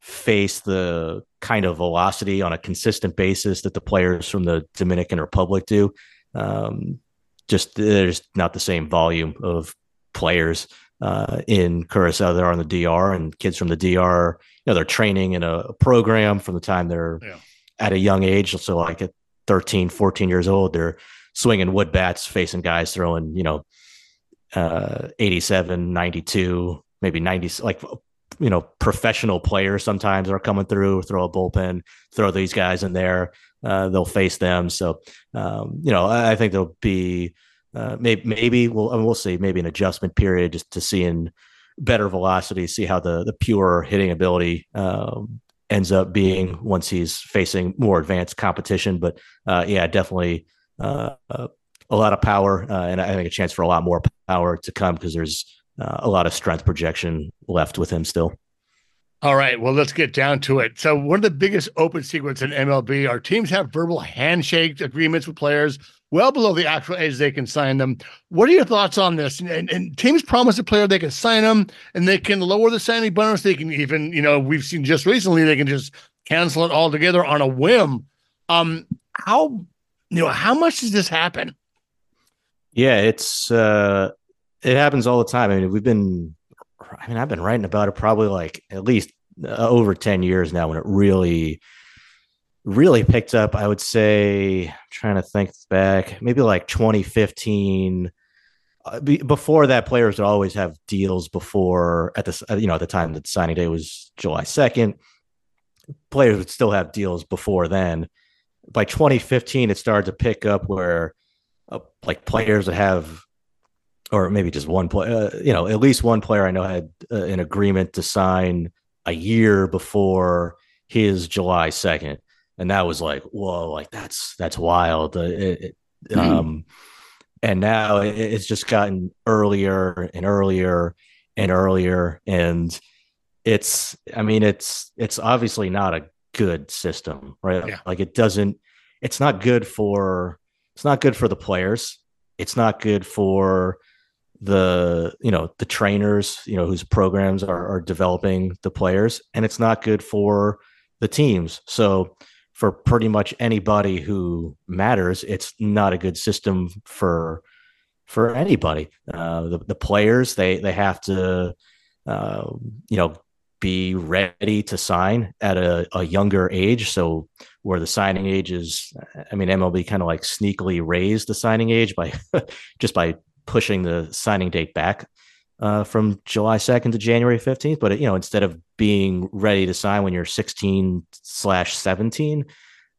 face the kind of velocity on a consistent basis that the players from the Dominican Republic do. Um, just there's not the same volume of players uh, in Curacao there on the DR, and kids from the DR, you know, they're training in a program from the time they're yeah. at a young age. So, like at 13, 14 years old, they're swinging wood bats, facing guys throwing, you know, uh, 87, 92, maybe 90, like you know, professional players sometimes are coming through, throw a bullpen, throw these guys in there. Uh, they'll face them. So, um, you know, I, I, think there'll be uh, maybe, maybe we'll, I mean, we'll see, maybe an adjustment period just to seeing better velocity, see how the, the pure hitting ability um, ends up being once he's facing more advanced competition. But uh, yeah, definitely uh, uh, a lot of power. Uh, and I think a chance for a lot more power to come because there's, uh, a lot of strength projection left with him still. All right, well, let's get down to it. So, one of the biggest open secrets in MLB are teams have verbal handshake agreements with players well below the actual age they can sign them. What are your thoughts on this? And, and, teams promise a player they can sign them and they can lower the signing bonus. They can even, you know, we've seen just recently they can just cancel it altogether on a whim. Um, how you know how much does this happen? Yeah, it's uh it happens all the time. I mean, we've been, I mean, I've been writing about it probably like at least uh, over 10 years now when it really, really picked up. I would say, I'm trying to think back, maybe like 2015. Uh, before that, players would always have deals before at the, uh, you know, at the time that signing day was July 2nd. Players would still have deals before then. By 2015, it started to pick up where uh, like players would have or maybe just one player, uh, you know, at least one player I know had uh, an agreement to sign a year before his July 2nd. And that was like, whoa, like that's, that's wild. Uh, it, mm-hmm. Um, and now it, it's just gotten earlier and earlier and earlier. And it's, I mean, it's, it's obviously not a good system, right? Yeah. Like it doesn't, it's not good for, it's not good for the players. It's not good for the you know the trainers you know whose programs are, are developing the players and it's not good for the teams. So for pretty much anybody who matters it's not a good system for for anybody. Uh, the, the players they they have to uh, you know be ready to sign at a, a younger age. So where the signing age is i mean mlb kind of like sneakily raised the signing age by just by pushing the signing date back uh, from July 2nd to January 15th. But, you know, instead of being ready to sign when you're 16 slash 17,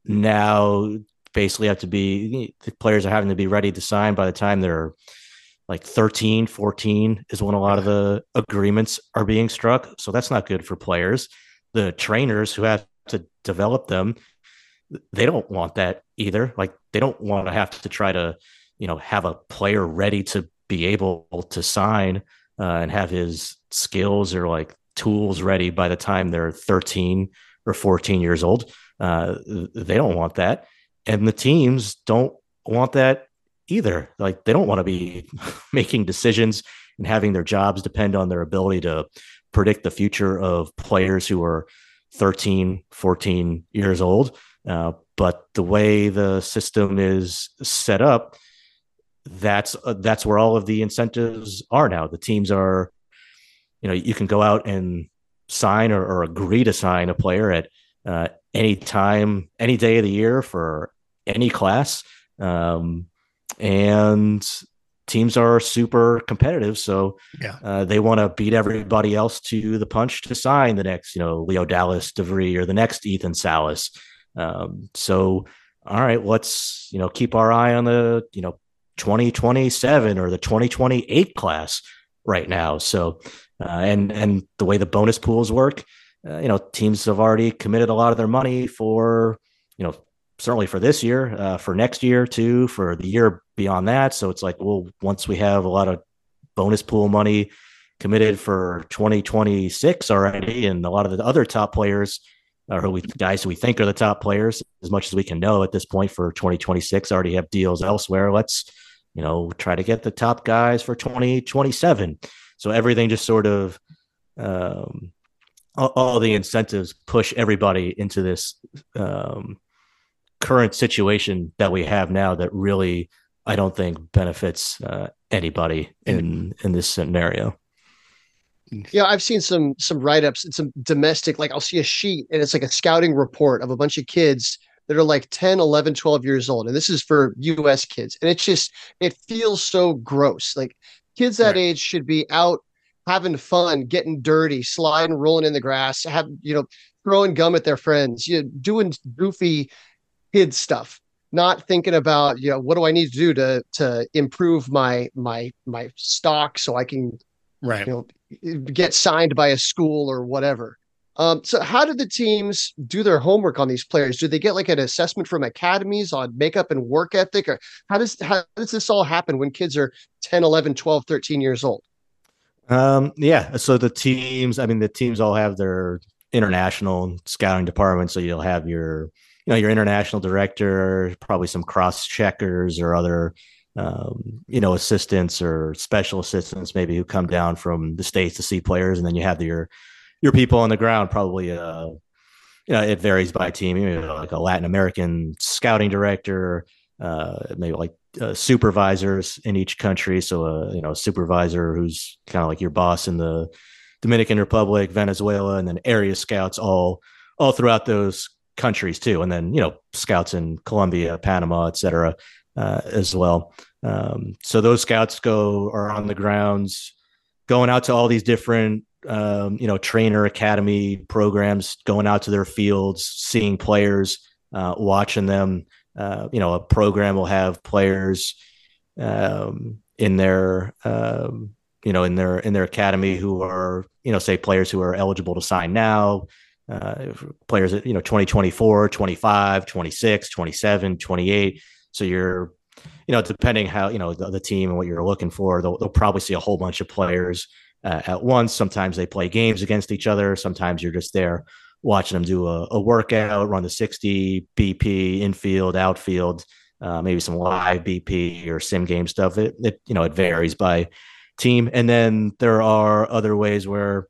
now basically have to be the players are having to be ready to sign by the time they're like 13, 14 is when a lot of the agreements are being struck. So that's not good for players. The trainers who have to develop them, they don't want that either. Like they don't want to have to try to you know have a player ready to be able to sign uh, and have his skills or like tools ready by the time they're 13 or 14 years old. Uh, they don't want that, and the teams don't want that either. Like they don't want to be making decisions and having their jobs depend on their ability to predict the future of players who are 13, 14 years old. Uh, but the way the system is set up, that's uh, that's where all of the incentives are now. The teams are, you know, you can go out and sign or, or agree to sign a player at uh, any time, any day of the year for any class, um, and teams are super competitive. So yeah. uh, they want to beat everybody else to the punch to sign the next, you know, Leodalis DeVries or the next Ethan Salas. Um, so all right, let's you know keep our eye on the you know 2027 or the 2028 class right now. So, uh, and and the way the bonus pools work, uh, you know, teams have already committed a lot of their money for, you know, certainly for this year, uh, for next year too, for the year beyond that. So it's like, well, once we have a lot of bonus pool money committed for 2026 already, and a lot of the other top players or who we guys who we think are the top players, as much as we can know at this point for 2026, already have deals elsewhere. Let's, you know, try to get the top guys for 2027. So everything just sort of um, all, all, the incentives push everybody into this um, current situation that we have now that really I don't think benefits uh, anybody in in this scenario. Yeah, I've seen some some write ups and some domestic like I'll see a sheet and it's like a scouting report of a bunch of kids that are like 10, 11, 12 years old and this is for US kids and it's just it feels so gross. Like kids that right. age should be out having fun, getting dirty, sliding, rolling in the grass, have you know, throwing gum at their friends, you know, doing goofy kid stuff not thinking about you know what do i need to do to to improve my my my stock so i can right you know get signed by a school or whatever um, so how do the teams do their homework on these players? Do they get like an assessment from academies on makeup and work ethic or how does how does this all happen when kids are 10 11 12 13 years old? Um yeah so the teams i mean the teams all have their international scouting department so you'll have your you know your international director, probably some cross checkers or other um, you know assistants or special assistants maybe who come down from the states to see players, and then you have your your people on the ground. Probably uh, you know it varies by team. You know, like a Latin American scouting director, uh, maybe like uh, supervisors in each country. So a uh, you know a supervisor who's kind of like your boss in the Dominican Republic, Venezuela, and then area scouts all all throughout those countries too, and then you know scouts in Colombia, Panama, etc. Uh, as well. Um, so those scouts go are on the grounds, going out to all these different um, you know trainer academy programs, going out to their fields, seeing players, uh, watching them. Uh, you know, a program will have players um, in their um, you know in their in their academy who are you know say players who are eligible to sign now uh, players you know 2024 25 26 27 28 so you're you know depending how you know the, the team and what you're looking for they'll, they'll probably see a whole bunch of players uh, at once. Sometimes they play games against each other. Sometimes you're just there watching them do a, a workout run the 60 bp infield outfield uh, maybe some live bp or sim game stuff. It, it you know it varies by team. And then there are other ways where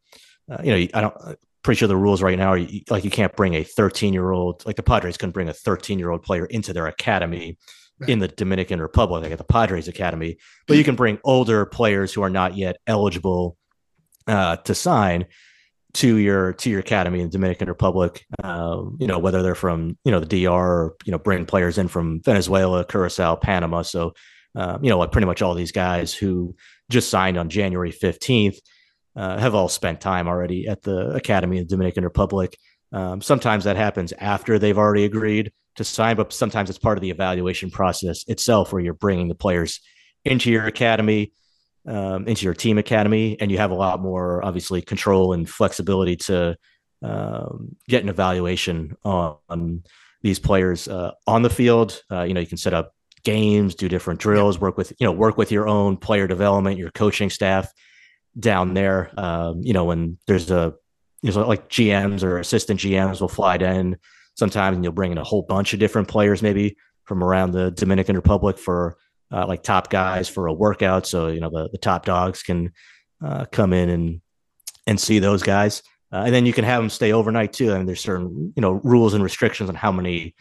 uh, you know, I don't pretty sure the rules right now are like you can't bring a 13 year old like the Padres couldn't bring a 13 year old player into their academy. In the Dominican Republic like at the Padres academy, but you can bring older players who are not yet eligible uh, to sign to your to your academy in the Dominican Republic. Um, you know whether they're from you know the DR or you know bring players in from Venezuela, Curacao, Panama. So uh, you know like pretty much all these guys who just signed on January 15th uh, have all spent time already at the Academy in the Dominican Republic. Um, sometimes that happens after they've already agreed to sign, but sometimes it's part of the evaluation process itself where you're bringing the players into your academy, um, into your team academy, and you have a lot more, obviously, control and flexibility to um, get an evaluation on, on these players uh, on the field. Uh, you know, you can set up games, do different drills, work with, you know, work with your own player development, your coaching staff down there. Um, you know, when there's a you know, like GMs or assistant GMs will fly in sometimes, and you'll bring in a whole bunch of different players, maybe from around the Dominican Republic for uh, like top guys for a workout. So you know the the top dogs can uh, come in and and see those guys, uh, and then you can have them stay overnight too. I mean, there's certain you know rules and restrictions on how many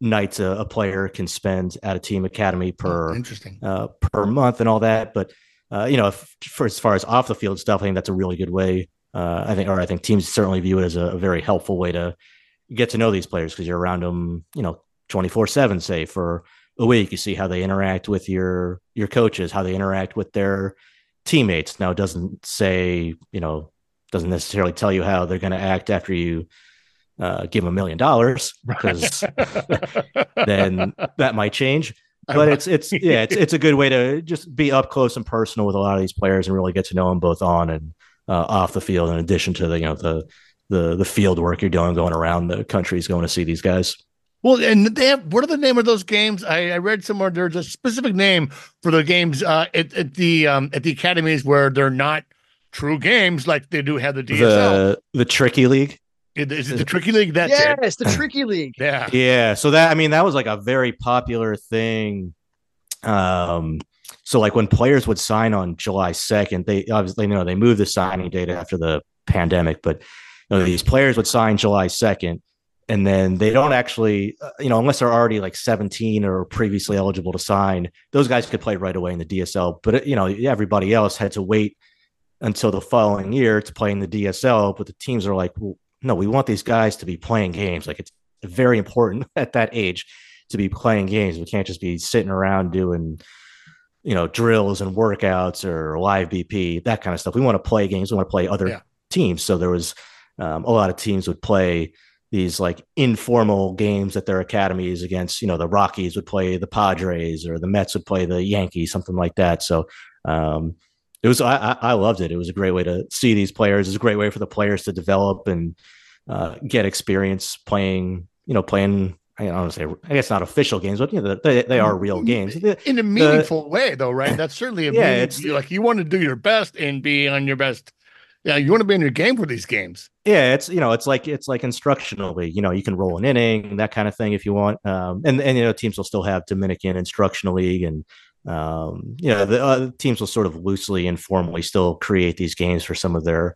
nights a, a player can spend at a team academy per oh, interesting uh, per month and all that, but uh, you know, if, for as far as off the field stuff, I think that's a really good way. Uh, I think, or I think teams certainly view it as a, a very helpful way to get to know these players because you're around them, you know, 24 seven, say for a week. You see how they interact with your, your coaches, how they interact with their teammates. Now, it doesn't say, you know, doesn't necessarily tell you how they're going to act after you uh, give them a million dollars because then that might change but it's it's yeah it's it's a good way to just be up close and personal with a lot of these players and really get to know them both on and uh, off the field in addition to the you know the the the field work you're doing going around the countries going to see these guys. Well, and they have what are the name of those games? I, I read somewhere there's a specific name for the games uh, at, at the um, at the academies where they're not true games like they do have the DSL. The the tricky league. Is it the tricky league? That's yes, it. the tricky league. Yeah. Yeah. So that I mean that was like a very popular thing. Um so like when players would sign on July 2nd, they obviously you know they moved the signing date after the pandemic, but you know, these players would sign July 2nd and then they don't actually uh, you know unless they're already like 17 or previously eligible to sign those guys could play right away in the dsl but you know everybody else had to wait until the following year to play in the dsl but the teams are like well, no we want these guys to be playing games. Like it's very important at that age to be playing games. We can't just be sitting around doing you know drills and workouts or live bp that kind of stuff. We want to play games. We want to play other Yeah. teams. So there was um, a lot of teams would play these like informal games at their academies against, you know, the Rockies would play the Padres or the Mets would play the Yankees, something like that. So um, it was, I, I loved it. It was a great way to see these players. It was a great way for the players to develop and uh, get experience playing, you know, playing. I don't want to say, I guess not official games, but you know, they, they are real games. In a meaningful way, though, right? That's certainly a Yeah, meaning- it's- like you want to do your best and be on your best. Yeah, you want to be in your game for these games. yeah it's you know it's like it's like instructionally you know you can roll an inning that kind of thing if you want um and and you know teams will still have dominican instructional league and um you know the uh, teams will sort of loosely informally still create these games for some of their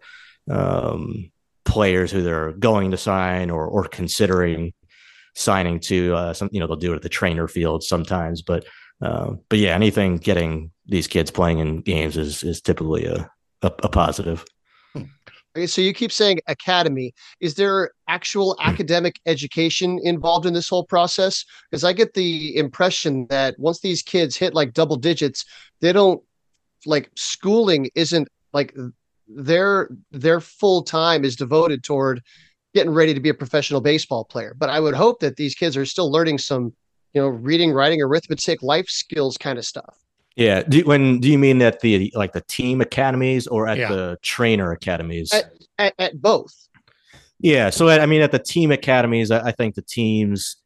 um players who they're going to sign or or considering signing to uh some you know they'll do it at the trainer field sometimes but uh, but yeah anything getting these kids playing in games is is typically a a, a positive Okay, so you keep saying academy. Is there actual academic education involved in this whole process? Because I get the impression that once these kids hit like double digits, they don't like schooling isn't like their their full time is devoted toward getting ready to be a professional baseball player. But I would hope that these kids are still learning some, you know, reading, writing, arithmetic, life skills kind of stuff. Yeah. Do, when do you mean at the like the team academies or at Yeah. the trainer academies? At- At, at both. yeah. So I I mean, at the team academies, I, I think the teams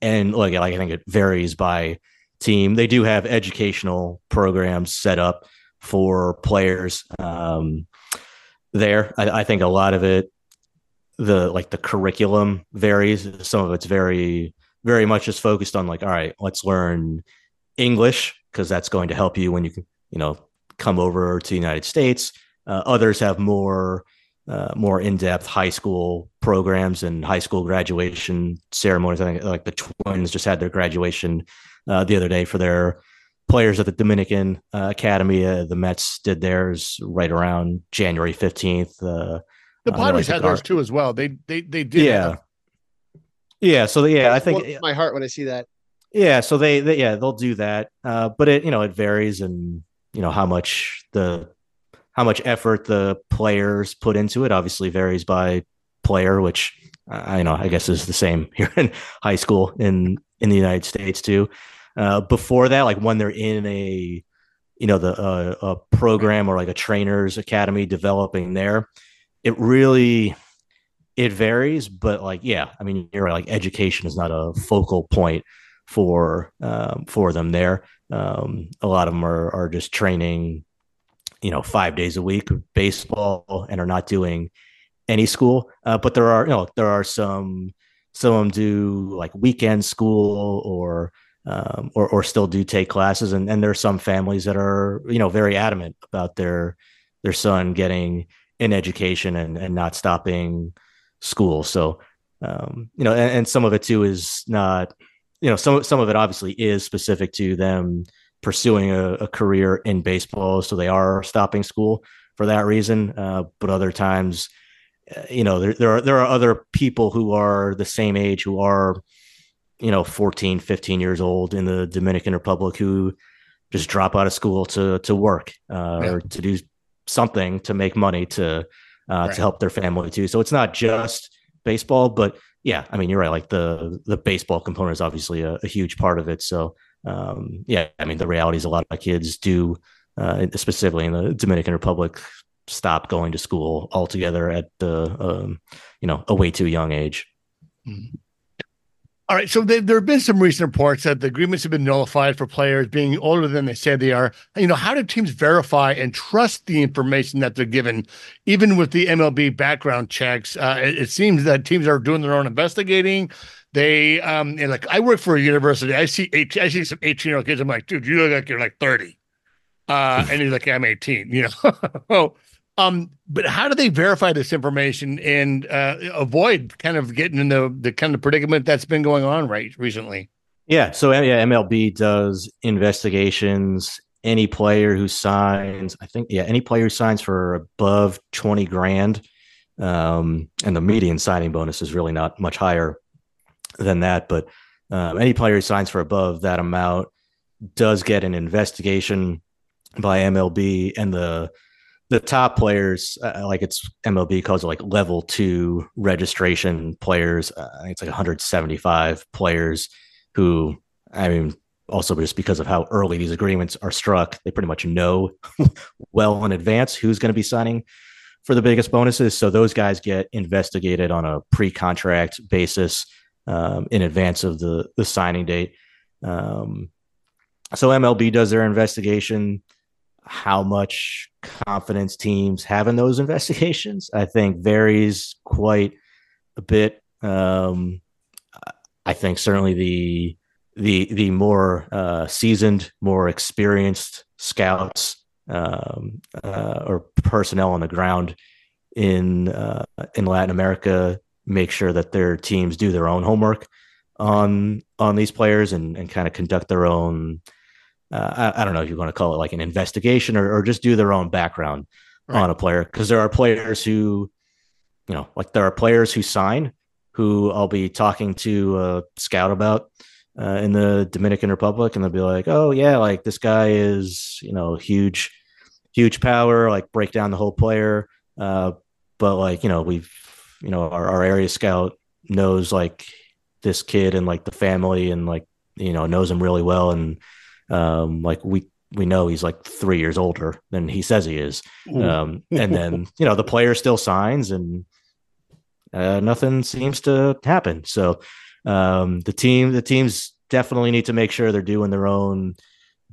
and like like I think it varies by team. They do have educational programs set up for players um, there. I, I think a lot of it, the like the curriculum varies. Some of it's very very much just focused on like, all right, let's learn English because that's going to help you when you can, you know, come over to the United States. Uh, others have more uh, more in-depth high school programs and high school graduation ceremonies. I think like the Twins just had their graduation uh, the other day for their players at the Dominican uh, Academy. Uh, the Mets did theirs right around January fifteenth. Uh, The Padres like had the theirs too as well. They they they did. yeah, have- yeah. So yeah, I think my heart when I see that. Yeah, so they, they yeah they'll do that, uh, but it you know it varies and you know how much the how much effort the players put into it obviously varies by player, which I know I guess is the same here in high school in in the United States too. Uh, before that, like when they're in a you know the uh, a program or like a trainers academy developing there, it really it varies, but like yeah, I mean you're right, like education is not a focal point for um, for them there. Um, a lot of them are are just training, you know, five days a week baseball and are not doing any school. Uh, but there are you know there are some some of them do like weekend school or um, or or still do take classes, and and there are some families that are you know very adamant about their their son getting an education and and not stopping school. So um, you know, and, and some of it too is not you know some some of it obviously is specific to them pursuing a, a career in baseball, so they are stopping school for that reason. Uh, but other times, uh, you know, there there are there are other people who are the same age who are you know 14 15 years old in the dominican republic who just drop out of school to to work uh, Yeah. or to do something to make money to uh, Right. to help their family too so it's not just baseball but yeah i mean you're right like the the baseball component is obviously a, a huge part of it so um yeah i mean the reality is a lot of kids do uh specifically in the dominican republic stop going to school altogether at the um, you know a way too young age. Mm-hmm. All right. So there, have been some recent reports that the agreements have been nullified for players being older than they say they are. You know, how do teams verify and trust the information that they're given, even with the MLB background checks? Uh, it, it, seems that teams are doing their own investigating. They, um, and like I work for a university. I see, eight, I see some 18 year old kids. I'm like, dude, you look like you're like 30. Uh, and he's like, I'm 18, you know? Um, but how do they verify this information and uh, avoid kind of getting in the the kind of predicament that's been going on right recently? Yeah, so yeah, MLB does investigations. Any player who signs, I think, yeah, any player who signs for above twenty grand, um, and the median signing bonus is really not much higher than that. But um, any player who signs for above that amount does get an investigation by MLB, and the the top players, uh, like it's MLB calls it like level two registration players. Uh, I think it's like 175 players who, I mean, also just because of how early these agreements are struck, they pretty much know well in advance who's going to be signing for the biggest bonuses. So those guys get investigated on a pre-contract basis um, in advance of the the signing date. Um, so MLB does their investigation how much confidence teams have in those investigations, I think varies quite a bit. Um, I think certainly the the the more uh, seasoned, more experienced scouts um, uh, or personnel on the ground in uh, in Latin America make sure that their teams do their own homework on on these players and, and kind of conduct their own uh, I, I, don't know if you want to call it like an investigation or, or just do their own background right. on a player because there are players who, you know, like there are players who sign who I'll be talking to a scout about uh, in the Dominican Republic, and they'll be like, "Oh yeah, like this guy is you know huge, huge power, like break down the whole player." Uh, but like you know we've you know our, our area scout knows like this kid and like the family and like you know knows him really well and um, like we we know he's like three years older than he says he is. Um, and then you know the player still signs, and uh, nothing seems to happen. So um, the team the teams definitely need to make sure they're doing their own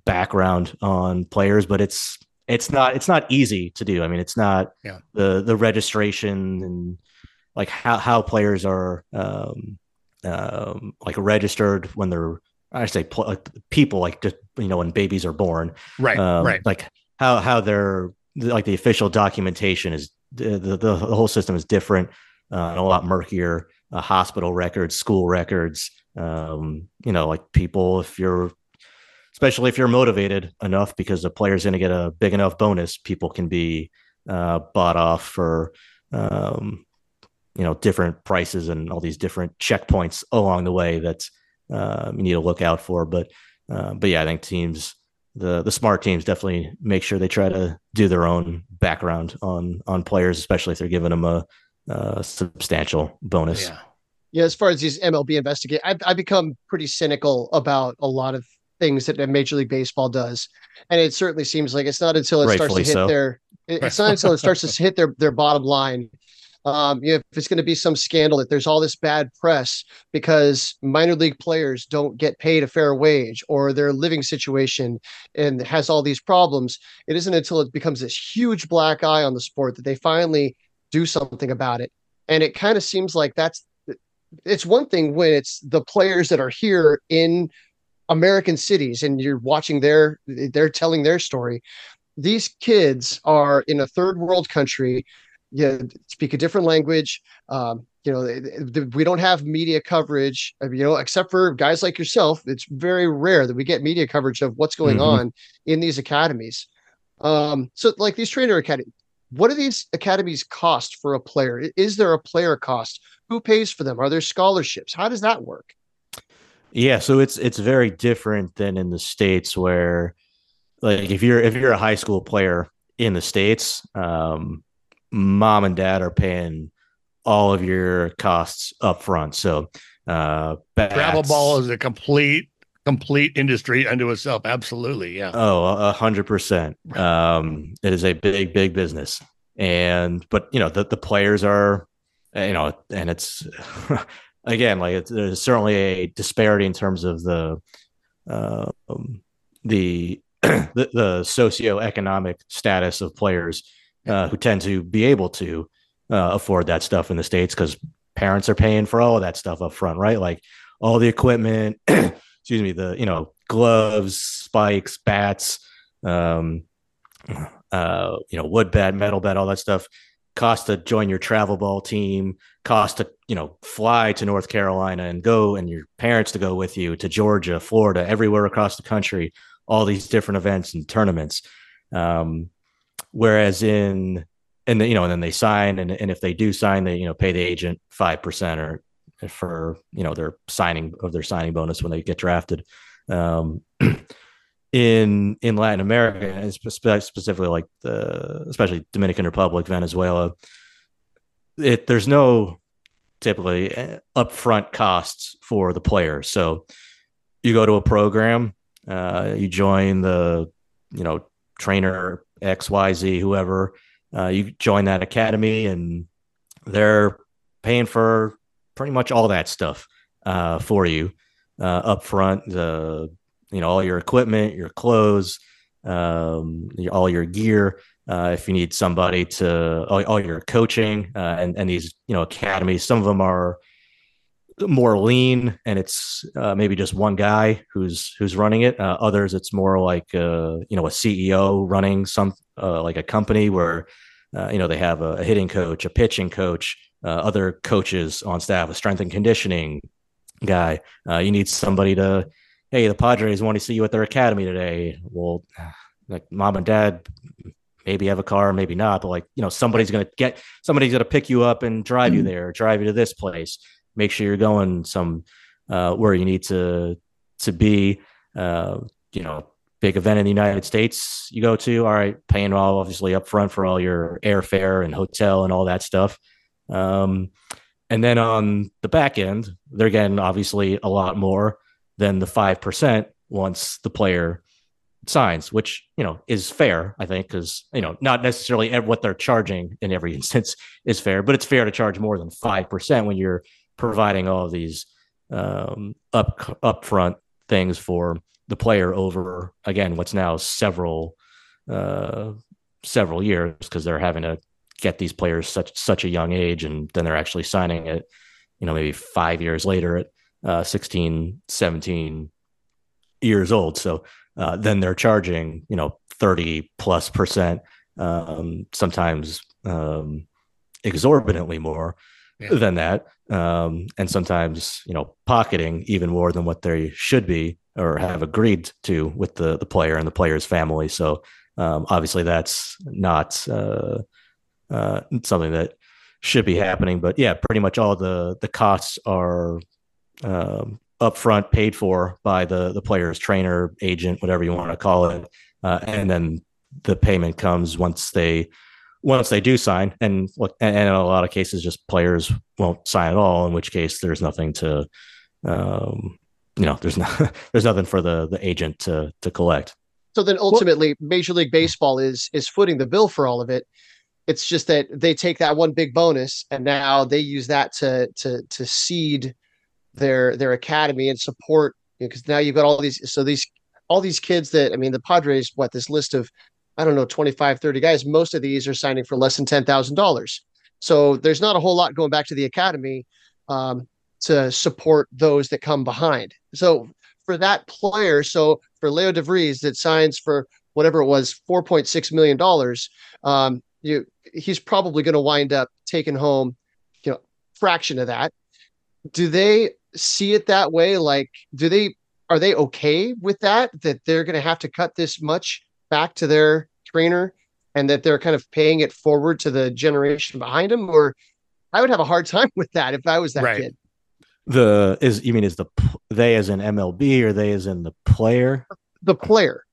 background on players, but it's it's not it's not easy to do. I mean, it's not yeah. the the registration and like how how players are um, um, like registered when they're I say pl- like people like just you know when babies are born, right? Um, right. Like how how they're like the official documentation is the the, the whole system is different uh, and a lot murkier. Uh, hospital records, school records. Um, you know, like people if you're especially if you're motivated enough because the player's going to get a big enough bonus, people can be uh, bought off for um, you know different prices and all these different checkpoints along the way. That's uh, you need to look out for. But uh, but yeah, I think teams the the smart teams definitely make sure they try to do their own background on on players, especially if they're giving them a, a substantial bonus. Yeah. Yeah, as far as these MLB investigate, I've, I've become pretty cynical about a lot of things that Major League Baseball does, and it certainly seems like it's not until it Rightfully starts to hit so. their it's not until it starts to hit their their bottom line um, if it's going to be some scandal that there's all this bad press because minor league players don't get paid a fair wage or their living situation and has all these problems, it isn't until it becomes this huge black eye on the sport that they finally do something about it. And it kind of seems like that's it's one thing when it's the players that are here in American cities and you're watching their they're telling their story. These kids are in a third world country yeah, speak a different language. Um, you know, we don't have media coverage. Uh, you know, except for guys like yourself, it's very rare that we get media coverage of what's going mm-hmm. on in these academies. Um, so, like these trainer academy, what do these academies cost for a player? Is there a player cost? Who pays for them? Are there scholarships? How does that work? Yeah, so it's it's very different than in the states where, like, if you're if you're a high school player in the states, um, mom and dad are paying all of your costs up front. So uh bats, travel ball is a complete complete industry unto itself. Absolutely. Yeah. Oh, a hundred percent. Um it is a big, big business. and but you know the the players are you know and it's again like it's, there's certainly a disparity in terms of the uh, um, the the, the socioeconomic status of players uh, who tend to be able to uh, afford that stuff in the states because parents are paying for all of that stuff up front, right? Like all the equipment, excuse me, the you know gloves, spikes, bats, um, uh, you know wood bat, metal bat, all that stuff cost to join your travel ball team, cost to you know fly to North Carolina and go, and your parents to go with you to Georgia, Florida, everywhere across the country all these different events and tournaments. Um, whereas in and you know, and then they sign, and, and if they do sign, they you know pay the agent five percent or for you know their signing of their signing bonus when they get drafted. Um, in in Latin America, and specifically like the especially Dominican Republic, Venezuela, it there's no typically eh, upfront costs for the player. So you go to a program, uh, you join the, you know, trainer XYZ, whoever, uh, you join that academy and they're paying for pretty much all that stuff uh, for you uh, up front. The, you know, all your equipment, your clothes, um, all your gear. Uh, if you need somebody to all, all your coaching uh, and, and these, you know, academies, some of them are, more lean and it's uh, maybe just one guy who's who's running it. Uh, others, it's more like uh, you know a CEO running some uh, like a company where uh, you know they have a, a hitting coach, a pitching coach, uh, other coaches on staff, a strength and conditioning guy. you need somebody to hey, the Padres want to see you at their academy today. Well, like mom and dad maybe have a car, maybe not, but like, you know, somebody's going to get, somebody's to pick you up and drive you mm-hmm. there, drive you to this place make sure you're going some uh, where you need to to be. Uh, you know, big event in the United States you go to, all right, paying all obviously up front for all your airfare and hotel and all that stuff. Um, and then on the back end, they're getting obviously a lot more than the five percent once the player signs, which you know is fair, I think, because you know not necessarily what they're charging in every instance is fair, but it's fair to charge more than five percent when you're providing all of these um, up upfront things for the player over again what's now several uh, several years because they're having to get these players such such a young age and then they're actually signing it you know maybe five years later at uh, 16 17 years old so uh, then they're charging you know 30 plus percent um, sometimes um, exorbitantly more yeah. than that um, and sometimes you know pocketing even more than what they should be or have agreed to with the the player and the player's family. So um, obviously that's not uh, uh, something that should be happening. But yeah, pretty much all the the costs are um, upfront paid for by the the player's trainer, agent, whatever you want to call it, uh, and then the payment comes once they once they do sign, and and in a lot of cases, just players won't sign at all. In which case, there's nothing to, um, you know, there's not there's nothing for the the agent to to collect. So then, ultimately, well, Major League Baseball is is footing the bill for all of it. It's just that they take that one big bonus, and now they use that to to to seed their their academy and support because you know, now you've got all these so these all these kids that I mean the Padres what this list of I don't know, 25, 30 guys. Most of these are signing for less than $10,000. So there's not a whole lot going back to the academy um, to support those that come behind. So for that player, so for Leo DeVries that signs for whatever it was, $4.6 million, um, you, he's probably going to wind up taking home, you know, fraction of that. Do they see it that way? Like, do they, are they okay with that, that they're going to have to cut this much back to their trainer and that they're kind of paying it forward to the generation behind them or i would have a hard time with that if i was that right. kid. The is you mean is the they as in mlb or they as in the player? The player.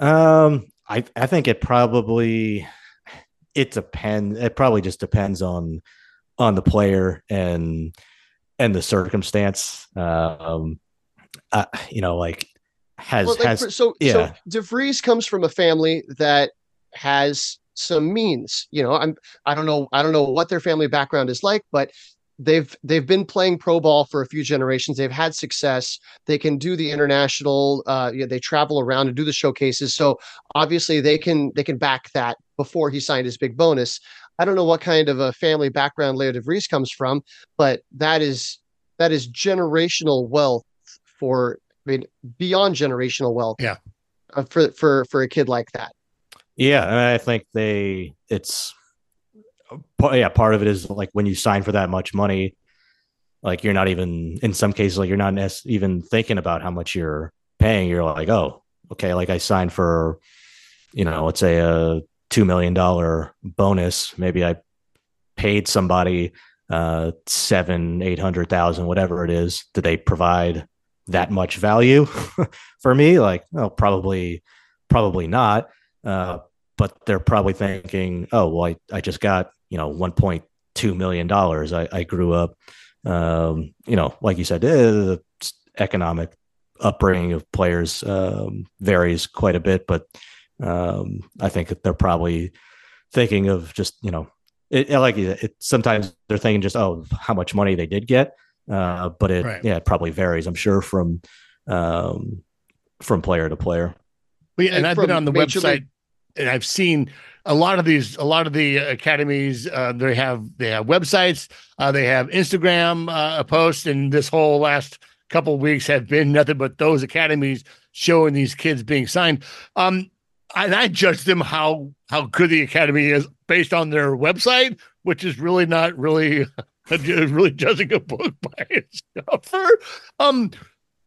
Um i i think it probably it depends it probably just depends on on the player and and the circumstance. Um you know like has, well, like has for, so yeah. so DeVries comes from a family that has some means. You know, I'm I don't know I don't know what their family background is like, but they've they've been playing pro ball for a few generations they've had success they can do the international uh you know, they travel around and do the showcases so obviously they can they can back that before he signed his big bonus i don't know what kind of a family background leo devries comes from but that is that is generational wealth for i mean beyond generational wealth yeah uh, for for for a kid like that yeah i think they it's yeah, part of it is like when you sign for that much money, like you're not even in some cases like you're not even thinking about how much you're paying. You're like, oh, okay, like I signed for, you know, let's say a two million dollar bonus. Maybe I paid somebody uh seven, eight hundred thousand, whatever it is. Did they provide that much value for me? Like, well, probably, probably not. Uh, but they're probably thinking, oh, well, I, I just got you know 1.2 million dollars. I, I grew up, um, you know, like you said, eh, the economic upbringing of players um, varies quite a bit, but um, I think that they're probably thinking of just you know, it like it, sometimes they're thinking just oh how much money they did get, uh, but it right. yeah it probably varies. I'm sure from um, from player to player. Well, yeah, and, and I've been on the website League. and I've seen a lot of these a lot of the academies uh, they have they have websites uh, they have instagram uh, posts and this whole last couple weeks have been nothing but those academies showing these kids being signed um and i judge them how how good the academy is based on their website which is really not really really judging a book by its cover um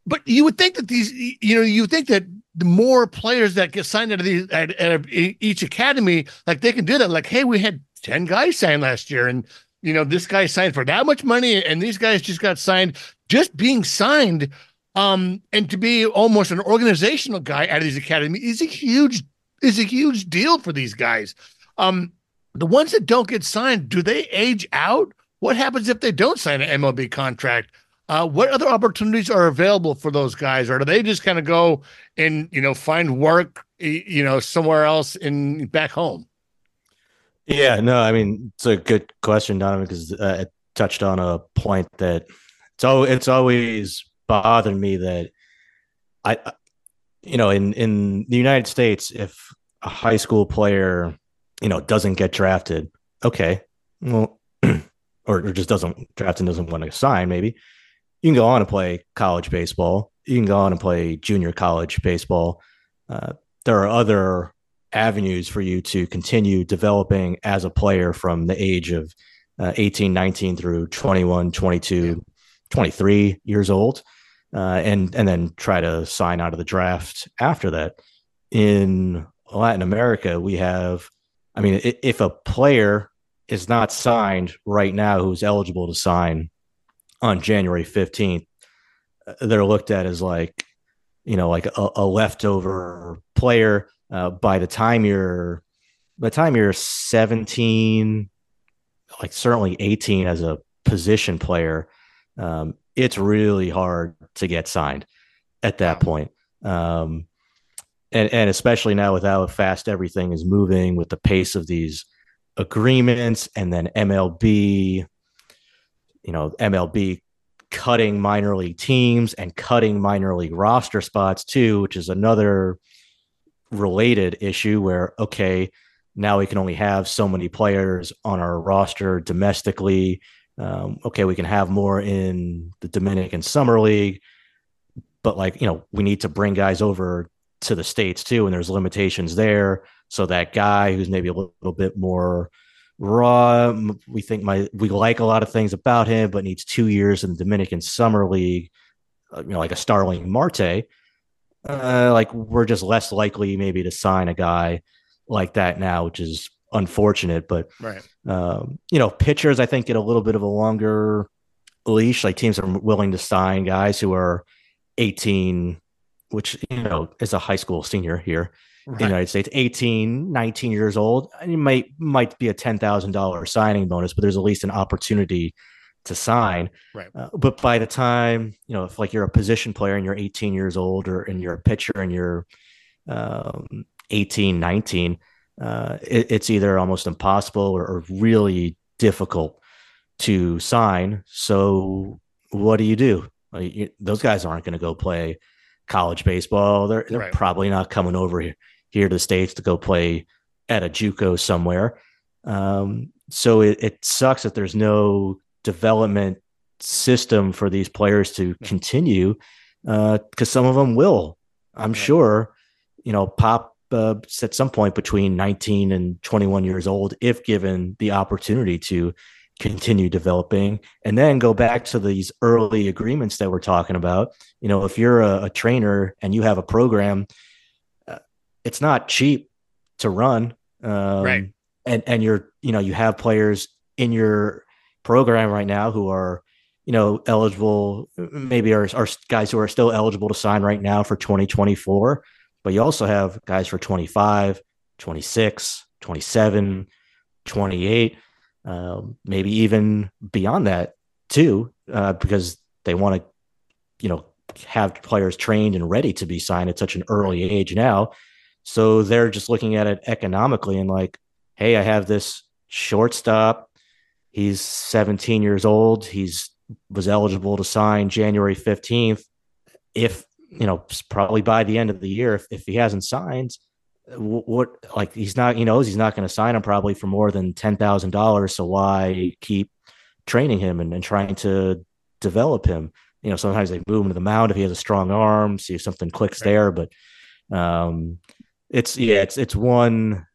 but you would think that these you know you think that the more players that get signed out of these at, at each academy, like they can do that. Like, hey, we had 10 guys signed last year, and you know, this guy signed for that much money, and these guys just got signed. Just being signed, um, and to be almost an organizational guy out of these academies is a huge is a huge deal for these guys. Um, the ones that don't get signed, do they age out? What happens if they don't sign an MLB contract? Uh, what other opportunities are available for those guys, or do they just kind of go and you know find work, you know, somewhere else in back home? Yeah, no, I mean it's a good question, Donovan, because uh, it touched on a point that it's all it's always bothered me that I, you know, in in the United States, if a high school player, you know, doesn't get drafted, okay, well, or, or just doesn't draft and doesn't want to sign, maybe you can go on and play college baseball. You can go on and play junior college baseball. Uh, there are other avenues for you to continue developing as a player from the age of uh, 18, 19 through 21, 22, 23 years old, uh, and and then try to sign out of the draft after that. In Latin America, we have, I mean, if a player is not signed right now who's eligible to sign on January 15th, uh, they're looked at as like, you know, like a, a leftover player. Uh, by the time you're, by the time you're 17, like certainly 18 as a position player, um, it's really hard to get signed at that point. Um, and, and especially now with how fast everything is moving with the pace of these agreements and then MLB you know, MLB cutting minor league teams and cutting minor league roster spots too, which is another related issue where, okay, now we can only have so many players on our roster domestically. Um, okay, we can have more in the Dominican Summer League, but like, you know, we need to bring guys over to the States too, and there's limitations there. So that guy who's maybe a little, bit more Raw, we think my we like a lot of things about him, but needs two years in the Dominican Summer League, uh, you know, like a Starling Marte. Uh, like we're just less likely maybe to sign a guy like that now, which is unfortunate. But right, um, you know, pitchers I think get a little bit of a longer leash. Like teams are willing to sign guys who are 18, which you know is a high school senior here right. in the United States, 18, 19 years old, and it might might be a ten thousand dollar signing bonus, but there's at least an opportunity to sign. Right. Uh, but by the time you know, if like you're a position player and you're 18 years old, or and you're a pitcher and you're um, 18, 19, uh, it, it's either almost impossible or, or really difficult to sign. So what do you do? Like, you, those guys aren't going to go play college baseball. They're they're right. probably not coming over here, here to the states to go play at a JUCO somewhere. Um, so it, it sucks that there's no development system for these players to continue because uh, some of them will, I'm right. sure, you know, pop uh, at some point between 19 and 21 years old if given the opportunity to continue developing and then go back to these early agreements that we're talking about you know if you're a, a trainer and you have a program it's not cheap to run um, right and and you're you know you have players in your program right now who are you know eligible maybe are, are guys who are still eligible to sign right now for 2024 but you also have guys for 25 26 27 28 um, maybe even beyond that too, uh, because they want to, you know, have players trained and ready to be signed at such an early age now. So they're just looking at it economically and like, hey, I have this shortstop. He's 17 years old. He's was eligible to sign January 15th. If you know, probably by the end of the year, if, if he hasn't signed, what like he's not he knows he's not going to sign him probably for more than ten thousand dollars. So why keep training him and, and trying to develop him? You know, sometimes they move him to the mound if he has a strong arm, see if something clicks there. But um, it's yeah, it's it's one.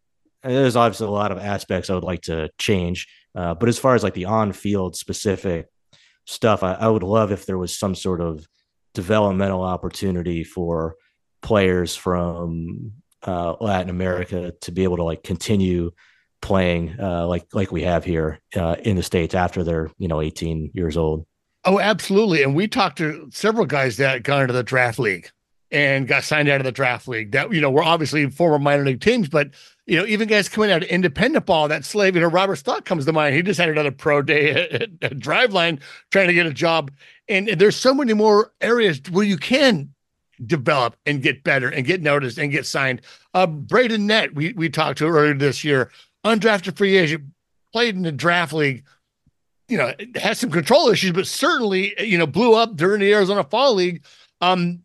There's obviously a lot of aspects I would like to change, uh, but as far as like the on-field specific stuff, I, I would love if there was some sort of developmental opportunity for players from uh, Latin America to be able to like continue playing uh, like like we have here uh, in the states after they're you know 18 years old. Oh, absolutely. And we talked to several guys that got into the draft league and got signed out of the draft league. That you know we're obviously former minor league teams, but you know even guys coming out of independent ball. That slave, you know, Robert Stock comes to mind. He just had another pro day at, at Driveline trying to get a job. And there's so many more areas where you can develop and get better and get noticed and get signed. Uh, Braden Net, we we talked to earlier this year, undrafted free agent, played in the draft league. You know, has some control issues, but certainly you know blew up during the Arizona Fall League. Um,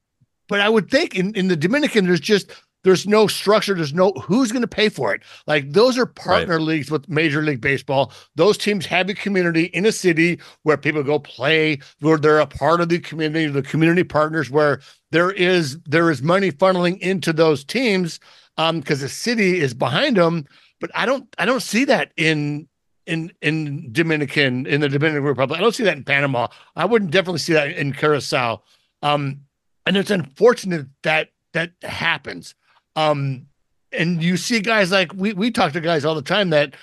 but I would think in in the Dominican, there's just there's no structure. There's no who's going to pay for it. Like those are partner right. leagues with Major League Baseball. Those teams have a community in a city where people go play, where they're a part of the community, the community partners, where there is there is money funneling into those teams um because the city is behind them. But I don't I don't see that in in in Dominican in the Dominican Republic. I don't see that in Panama. I wouldn't definitely see that in Curacao. Um, and it's unfortunate that that happens. Um, and you see guys like we we talk to guys all the time that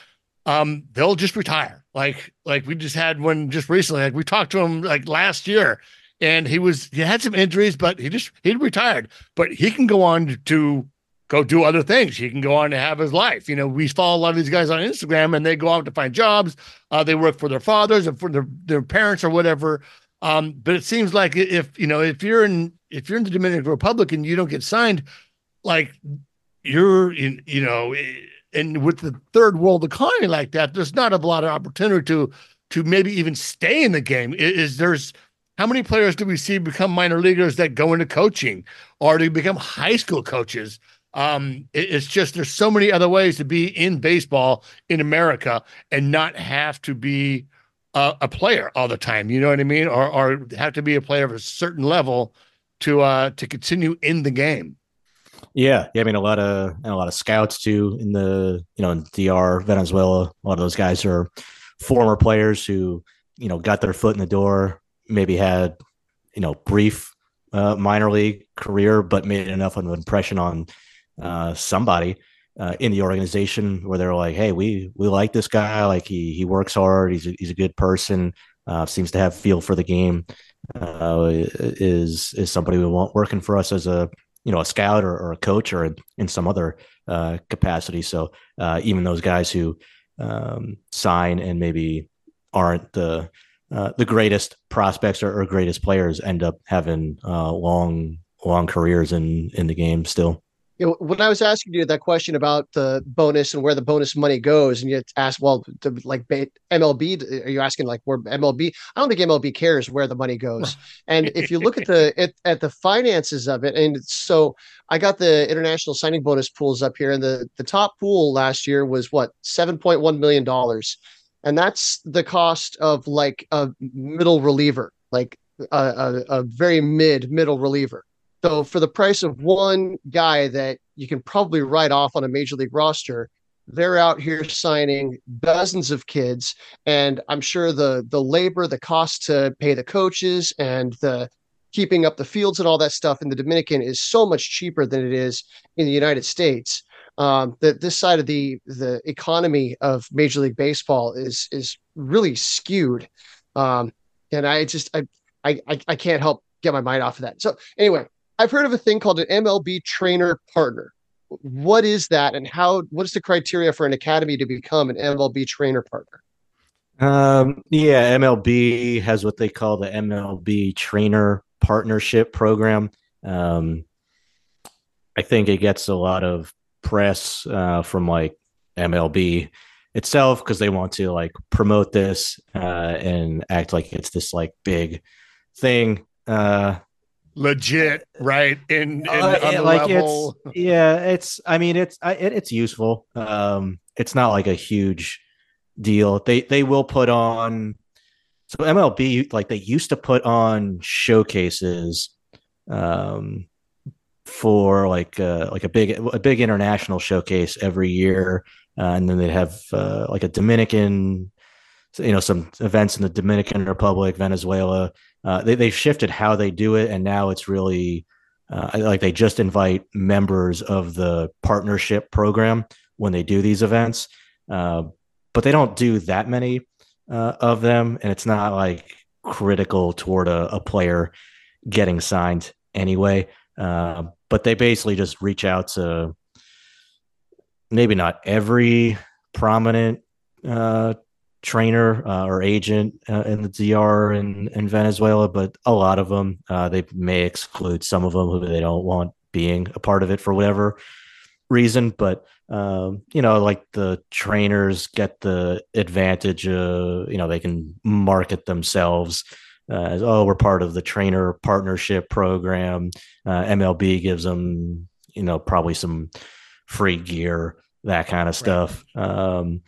um they'll just retire. Like like we just had one just recently. Like we talked to him like last year, and he was he had some injuries, but he just he retired. But he can go on to go do other things. He can go on to have his life. You know, we follow a lot of these guys on Instagram, and they go out to find jobs. Uh, they work for their fathers and for their their parents or whatever. Um, but it seems like if you know if you're in if you're in the Dominican Republic and you don't get signed, like you're in, you know, and with the third world economy like that, there's not a lot of opportunity to to maybe even stay in the game. Is, there's how many players do we see become minor leaguers that go into coaching or to become high school coaches? Um, it, it's just there's so many other ways to be in baseball in America and not have to be a, a player all the time. You know what I mean? Or or have to be a player of a certain level to uh to continue in the game. Yeah, yeah. I mean, a lot of a lot of scouts too in the you know in DR Venezuela. A lot of those guys are former players who you know got their foot in the door, maybe had you know brief uh, minor league career, but made enough of an impression on uh, somebody uh, in the organization where they're like, "Hey, we we like this guy. Like he he works hard. He's a, he's a good person. Uh, seems to have feel for the game. Uh, is is somebody we want working for us as a you know a scout or, or a coach or in, some other uh, capacity. So uh, even those guys who um, sign and maybe aren't the uh, the greatest prospects or, or, greatest players end up having uh, long long careers in in the game still. You know, when I was asking you that question about the bonus and where the bonus money goes, and you asked, well, the, like MLB, are you asking like where MLB? I don't think MLB cares where the money goes. And if you look at the at, at the finances of it, and so I got the international signing bonus pools up here, and the the top pool last year was what seven point one million dollars, and that's the cost of like a middle reliever, like a, a, a very mid middle reliever. So for the price of one guy that you can probably write off on a major league roster, they're out here signing dozens of kids, and I'm sure the the labor, the cost to pay the coaches, and the keeping up the fields and all that stuff in the Dominican is so much cheaper than it is in the United States. Um, that this side of the the economy of Major League Baseball is is really skewed, um, and I just I, I I can't help get my mind off of that. So anyway, I've heard of a thing called an MLB trainer partner. What is that, and how? What is the criteria for an academy to become an MLB trainer partner? Um, yeah, MLB has what they call the MLB trainer partnership program. Um, I think it gets a lot of press uh, from like MLB itself because they want to like promote this uh, and act like it's this like big thing. Uh, legit, right? In, in uh, like level. it's yeah, it's I mean it's I, it, it's useful. Um, it's not like a huge deal. They they will put on so MLB like they used to put on showcases um for like uh, like a big a big international showcase every year uh, and then they'd have uh, like a Dominican you know some events in the Dominican Republic, Venezuela, uh, they they've shifted how they do it, and now it's really uh, like they just invite members of the partnership program when they do these events, uh, but they don't do that many uh, of them, and it's not like critical toward a, a player getting signed anyway. Uh, but they basically just reach out to maybe not every prominent uh, trainer uh, or agent uh, in the DR in, in Venezuela, but a lot of them, uh, they may exclude some of them who they don't want being a part of it for whatever reason. But, um, you know, like the trainers get the advantage, of, you know, they can market themselves uh, as, oh, we're part of the trainer partnership program. Uh, MLB gives them, you know, probably some free gear, that kind of stuff. Right. Um,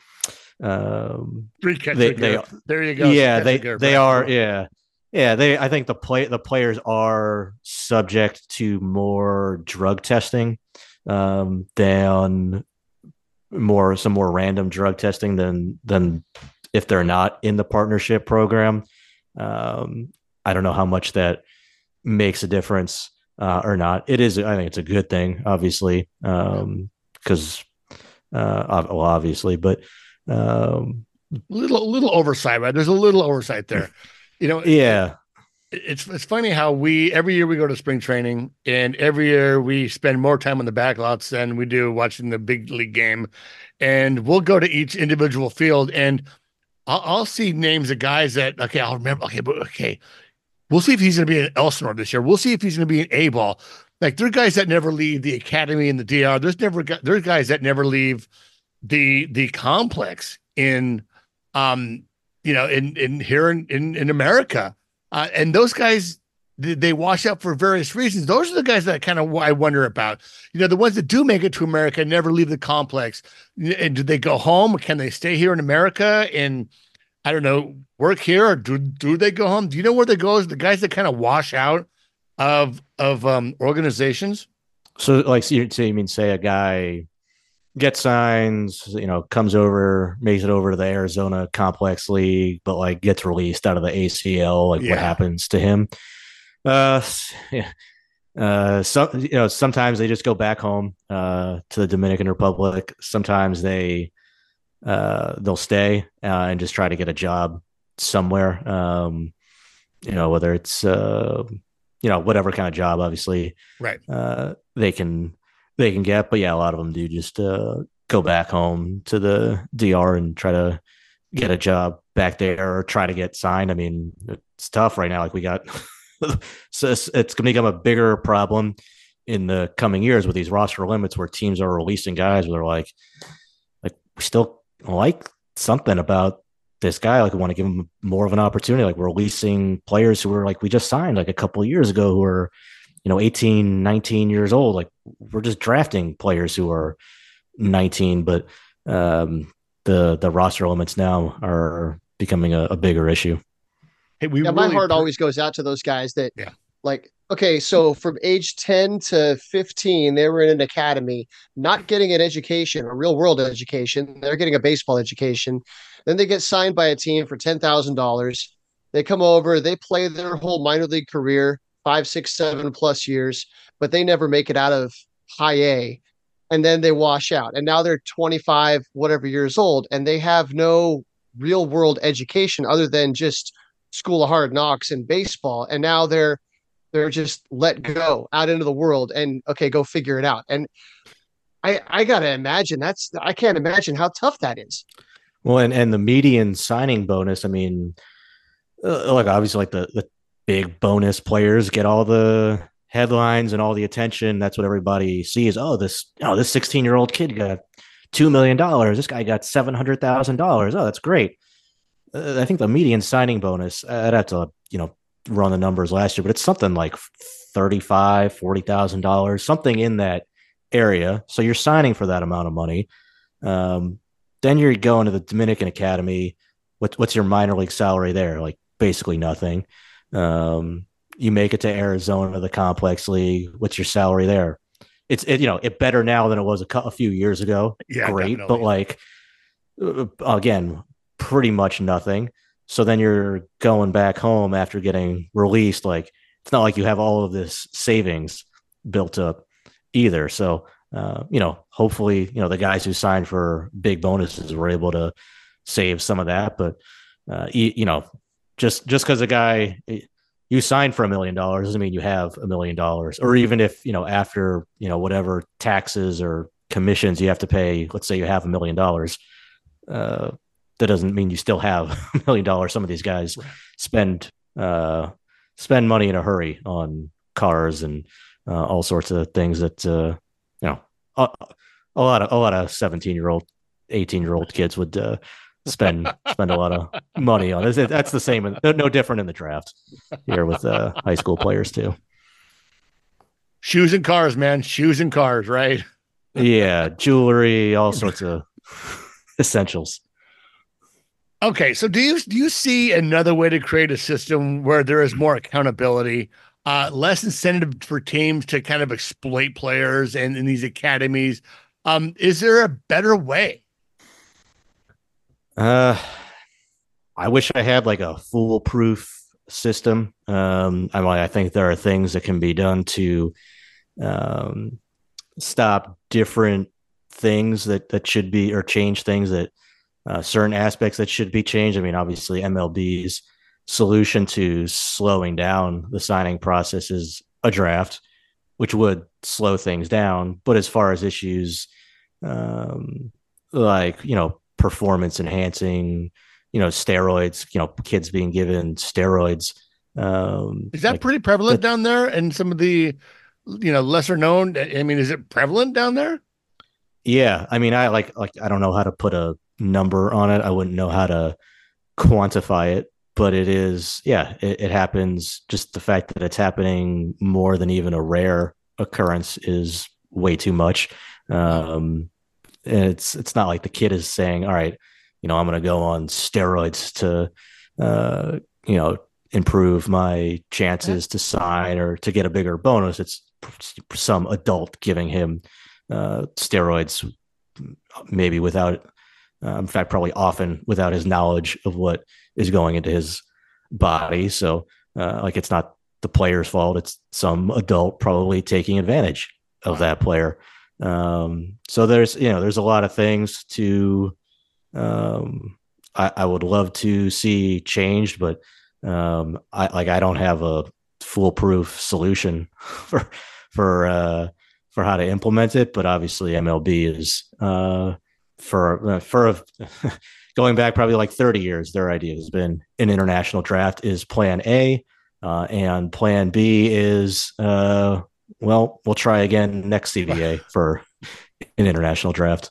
um, Free catch they, they, there you go. Yeah, they they are. Yeah, yeah. They I think the play the players are subject to more drug testing um, than more some more random drug testing than than if they're not in the partnership program. Um, I don't know how much that makes a difference uh, or not. It is. I think it's a good thing, obviously, Um because um, uh, well, obviously, but um, little little oversight, right? There's a little oversight there. You know, yeah. It's it's funny how we every year we go to spring training and every year we spend more time on the backlots than we do watching the big league game, and we'll go to each individual field and I'll, I'll see names of guys that okay I'll remember okay but okay we'll see if he's going to be an Elsinore this year we'll see if he's going to be an A ball like there are guys that never leave the academy and the DR there's never there's guys that never leave the the complex in um you know in in here in in, in America uh, and those guys they wash out for various reasons. Those are the guys that kind of I wonder about. You know, the ones that do make it to America never leave the complex. And do they go home? Can they stay here in America and I don't know work here, or do do they go home? Do you know where they go? Is the guys that kind of wash out of of um, organizations? So, like, so so you mean say a guy gets signs, you know, comes over, makes it over to the Arizona Complex League, but like gets released out of the ACL. Like, yeah. what happens to him? Uh, yeah. Uh, some you know, sometimes they just go back home uh, to the Dominican Republic. Sometimes they uh, they'll stay uh, and just try to get a job somewhere. Um, you know, whether it's uh, you know whatever kind of job, obviously, right? Uh, they can they can get. But yeah, a lot of them do just uh, go back home to the DR and try to get a job back there or try to get signed. I mean, it's tough right now. Like we got, so it's, it's going to become a bigger problem in the coming years with these roster limits where teams are releasing guys where they're like, like we still like something about this guy. Like we want to give him more of an opportunity. Like we're releasing players who were like we just signed like a couple years ago who are, you know, 18, 19 years old. Like we're just drafting players who are 19, but um, the the roster limits now are becoming a, a bigger issue. Hey, we yeah, really my heart pre- always goes out to those guys that yeah. like okay, so from age 10 to 15, they were in an academy, not getting an education, a real world education. They're getting a baseball education. Then they get signed by a team for $10,000. They come over, they play their whole minor league career, five, six, seven plus years, but they never make it out of high A. And then they wash out. And now they're 25, whatever years old, and they have no real world education other than just school of hard knocks and baseball. And now they're they're just let go out into the world and okay, go figure it out. And I I gotta imagine that's I can't imagine how tough that is. Well, and and the median signing bonus. I mean, uh, like obviously, like the the big bonus players get all the headlines and all the attention. That's what everybody sees. Oh, this oh this sixteen year old kid got two million dollars. This guy got seven hundred thousand dollars. Oh, that's great. Uh, I think the median signing bonus. I'd have to you know run the numbers last year, but it's something like thirty-five, forty thousand dollars, something in that area. So you're signing for that amount of money. Um, then you're going to the Dominican Academy. What, what's your minor league salary there? Like basically nothing. Um, you make it to Arizona, the complex league. What's your salary there? It's it, you know it better now than it was a, a few years ago. Yeah, great, definitely. but like uh, again, pretty much nothing. So then you're going back home after getting released. Like it's not like you have all of this savings built up either. So uh, you know, hopefully, you know, the guys who signed for big bonuses were able to save some of that. But uh, you, you know, just just because a guy you signed for a million dollars doesn't mean you have a million dollars. Or even if you know after you know whatever taxes or commissions you have to pay, let's say you have a million dollars. Uh, that doesn't mean you still have a million dollars. Some of these guys spend uh, spend money in a hurry on cars and uh, all sorts of things that uh, you know a, a, lot of a lot of seventeen year old, eighteen year old kids would uh, spend spend a lot of money on. It. That's the same, no different in the draft here with uh, high school players too. Shoes and cars, man. Shoes and cars, right? Yeah, jewelry, all sorts of essentials. Okay, so do you do you see another way to create a system where there is more accountability, uh, less incentive for teams to kind of exploit players and in these academies? Um, is there a better way? Uh, I wish I had like a foolproof system. Um, I mean, I think there are things that can be done to um, stop different things that that should be or change things that uh, certain aspects that should be changed. I mean, obviously, MLB's solution to slowing down the signing process is a draft, which would slow things down. But as far as issues um, like, you know, performance enhancing, you know, steroids, you know, kids being given steroids. Um, is that like, pretty prevalent down there and some of the, you know, lesser known? I mean, is it prevalent down there? Yeah. I mean, I like, like, I don't know how to put a number on it. I wouldn't know how to quantify it, but it is, yeah, it, it happens. Just the fact that it's happening more than even a rare occurrence is way too much. Um, and it's it's not like the kid is saying, "All right, you know, I'm going to go on steroids to, uh, you know, improve my chances to sign or to get a bigger bonus." It's some adult giving him uh, steroids, maybe without uh, in fact, probably often without his knowledge of what is going into his body. So, uh, like, it's not the player's fault; it's some adult probably taking advantage of that player. Um, so there's you know there's a lot of things to um, I, I would love to see changed, but um, I like I don't have a foolproof solution for for uh, for how to implement it. But obviously, MLB is uh, for uh, for going back probably like 30 years their idea has been an international draft is plan a uh, and plan b is uh, well, we'll try again next CBA for an international draft.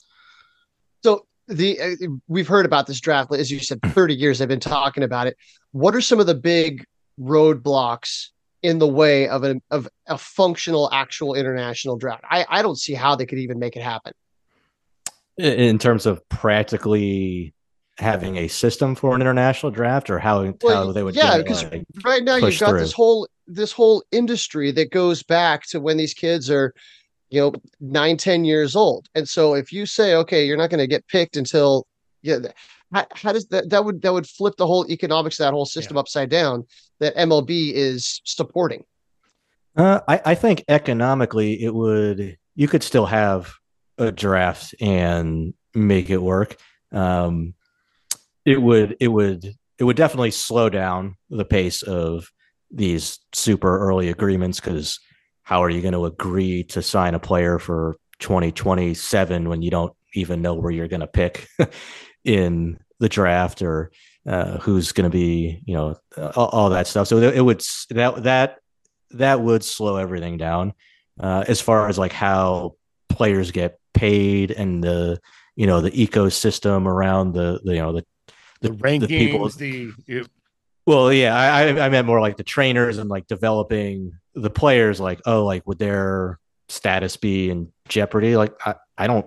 So the uh, we've heard about this draft as you said 30 years they've been talking about it what are some of the big roadblocks in the way of a of a functional actual international draft i i don't see how they could even make it happen in terms of practically having a system for an international draft or how, well, how they would yeah because like, right now you've got through. this whole this whole industry that goes back to when these kids are you know nine ten years old. And so if you say okay you're not going to get picked until yeah how, how, does that that would that would flip the whole economics that whole system yeah. upside down that mlb is supporting. Uh, I, I think economically it would you could still have a draft and make it work. Um, it would it would it would definitely slow down the pace of these super early agreements because how are you going to agree to sign a player for 2027 when you don't even know where you're going to pick in the draft or uh, who's going to be you know all, all, that stuff so it would that that that would slow everything down uh, as far as like how players get paid and the you know the ecosystem around the, the you know the the, rankings, the people. The well, yeah, I I meant more like the trainers and like developing the players. Like, oh, like would their status be in jeopardy? Like, I I don't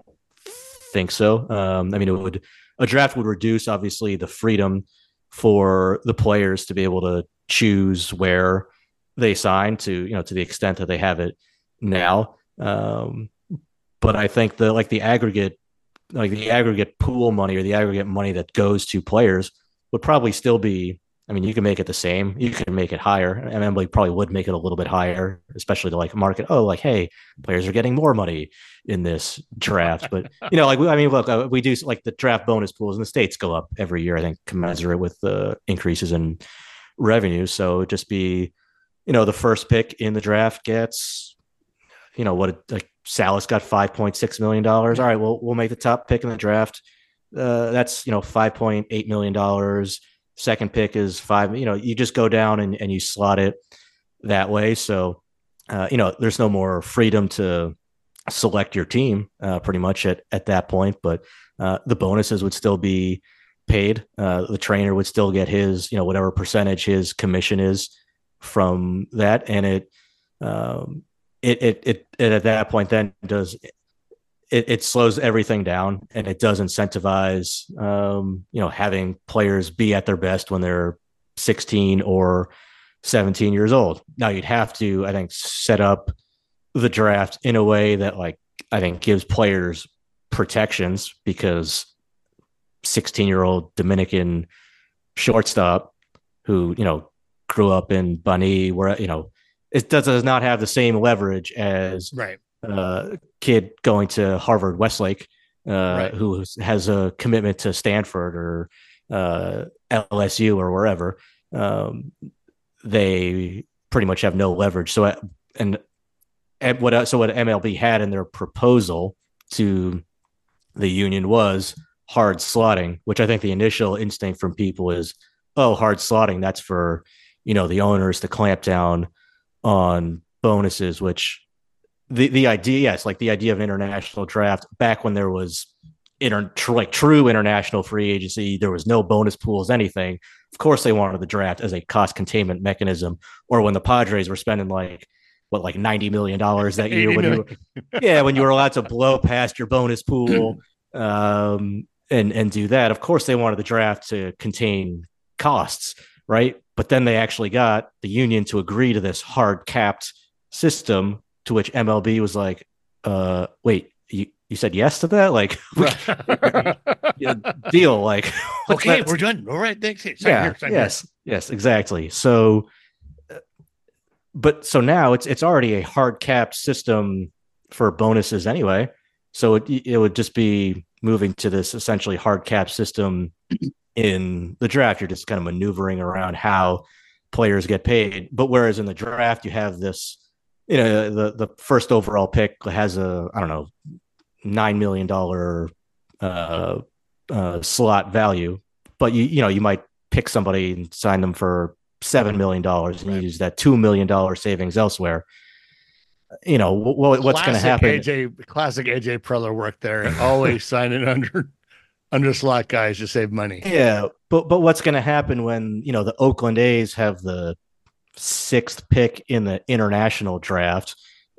think so. Um, I mean, it would a draft would reduce obviously the freedom for the players to be able to choose where they sign to you know to the extent that they have it now. Um, but I think the like the aggregate like the aggregate pool money or the aggregate money that goes to players would probably still be I mean, you can make it the same. You can make it higher. And MLB probably would make it a little bit higher, especially to like market. Oh, like, hey, players are getting more money in this draft. But you know, like, I mean, look, uh, we do like the draft bonus pools in the states go up every year. I think commensurate with the increases in revenue. So just be, you know, the first pick in the draft gets, you know, what like Salas got five point six million dollars. All right, well, we'll make the top pick in the draft. Uh, that's you know five point eight million dollars. Second pick is five. You know, you just go down and, and you slot it that way. So, uh, you know, there's no more freedom to select your team uh, pretty much at at that point. But uh, the bonuses would still be paid. Uh, the trainer would still get his, you know, whatever percentage his commission is from that, and it um, it, it, it, it at that point then does it, it slows everything down and it does incentivize um, you know having players be at their best when they're 16 or 17 years old. Now you'd have to i think set up the draft in a way that like i think gives players protections because 16 year old dominican shortstop who you know grew up in bunny where you know it does, does not have the same leverage as right uh, kid going to Harvard Westlake uh, right. who has a commitment to Stanford or uh, LSU or wherever. Um, they pretty much have no leverage. So and and what so what MLB had in their proposal to the union was hard slotting, which I think the initial instinct from people is, oh, hard slotting. That's for you know the owners to clamp down on bonuses, which the the idea, yes, like the idea of international draft back when there was inter, tr- like true international free agency, there was no bonus pools, anything. Of course, they wanted the draft as a cost containment mechanism. Or when the Padres were spending like what like ninety million dollars that year, when you, yeah, when you were allowed to blow past your bonus pool, um, and and do that. Of course, they wanted the draft to contain costs, right? But then they actually got the union to agree to this hard capped system to which MLB was like, uh, wait, you, you said yes to that? Like, deal. Like, okay, we're done. All right. Thanks. Sign yeah. Here, yes. Here. Yes. Exactly. So, uh, but so now it's it's already a hard capped system for bonuses anyway. So it it would just be moving to this essentially hard cap system in the draft, you're just kind of maneuvering around how players get paid. But whereas in the draft, you have this, you know, the the first overall pick has a I don't know nine million dollar uh, uh, slot value, but you you know you might pick somebody and sign them for seven million dollars and right. use that two million dollar savings elsewhere. you know what, what's going to happen. AJ, classic AJ Preller work there. Always signing under under slot guys to save money. Yeah, but but what's going to happen when you know the Oakland A's have the sixth pick in the international draft,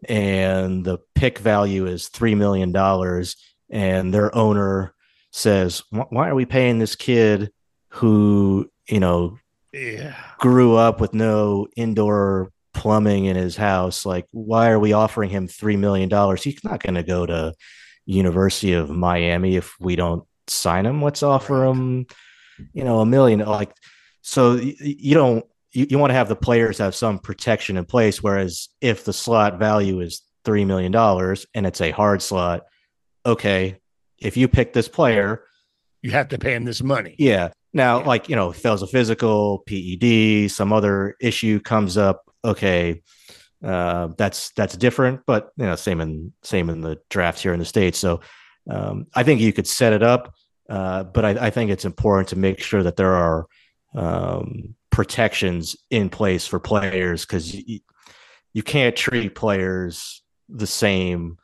and the pick value is three million dollars, and their owner says, "Why are we paying this kid who you know yeah. grew up with no indoor plumbing in his house? Like, why are we offering him three million dollars? He's not going to go to University of Miami if we don't sign him. Let's offer him, you know, a million. Like, so you don't you, you want to have the players have some protection in place. Whereas if the slot value is three million dollars and it's a hard slot, okay, if you pick this player, you have to pay him this money. Yeah. Now, yeah. like you know, fails a physical, PED, some other issue comes up. Okay, uh, that's that's different, but you know, same in same in the drafts here in the states. So um, I think you could set it up, uh, but I, I, think it's important to make sure that there are um, protections in place for players because you, you can't treat players the same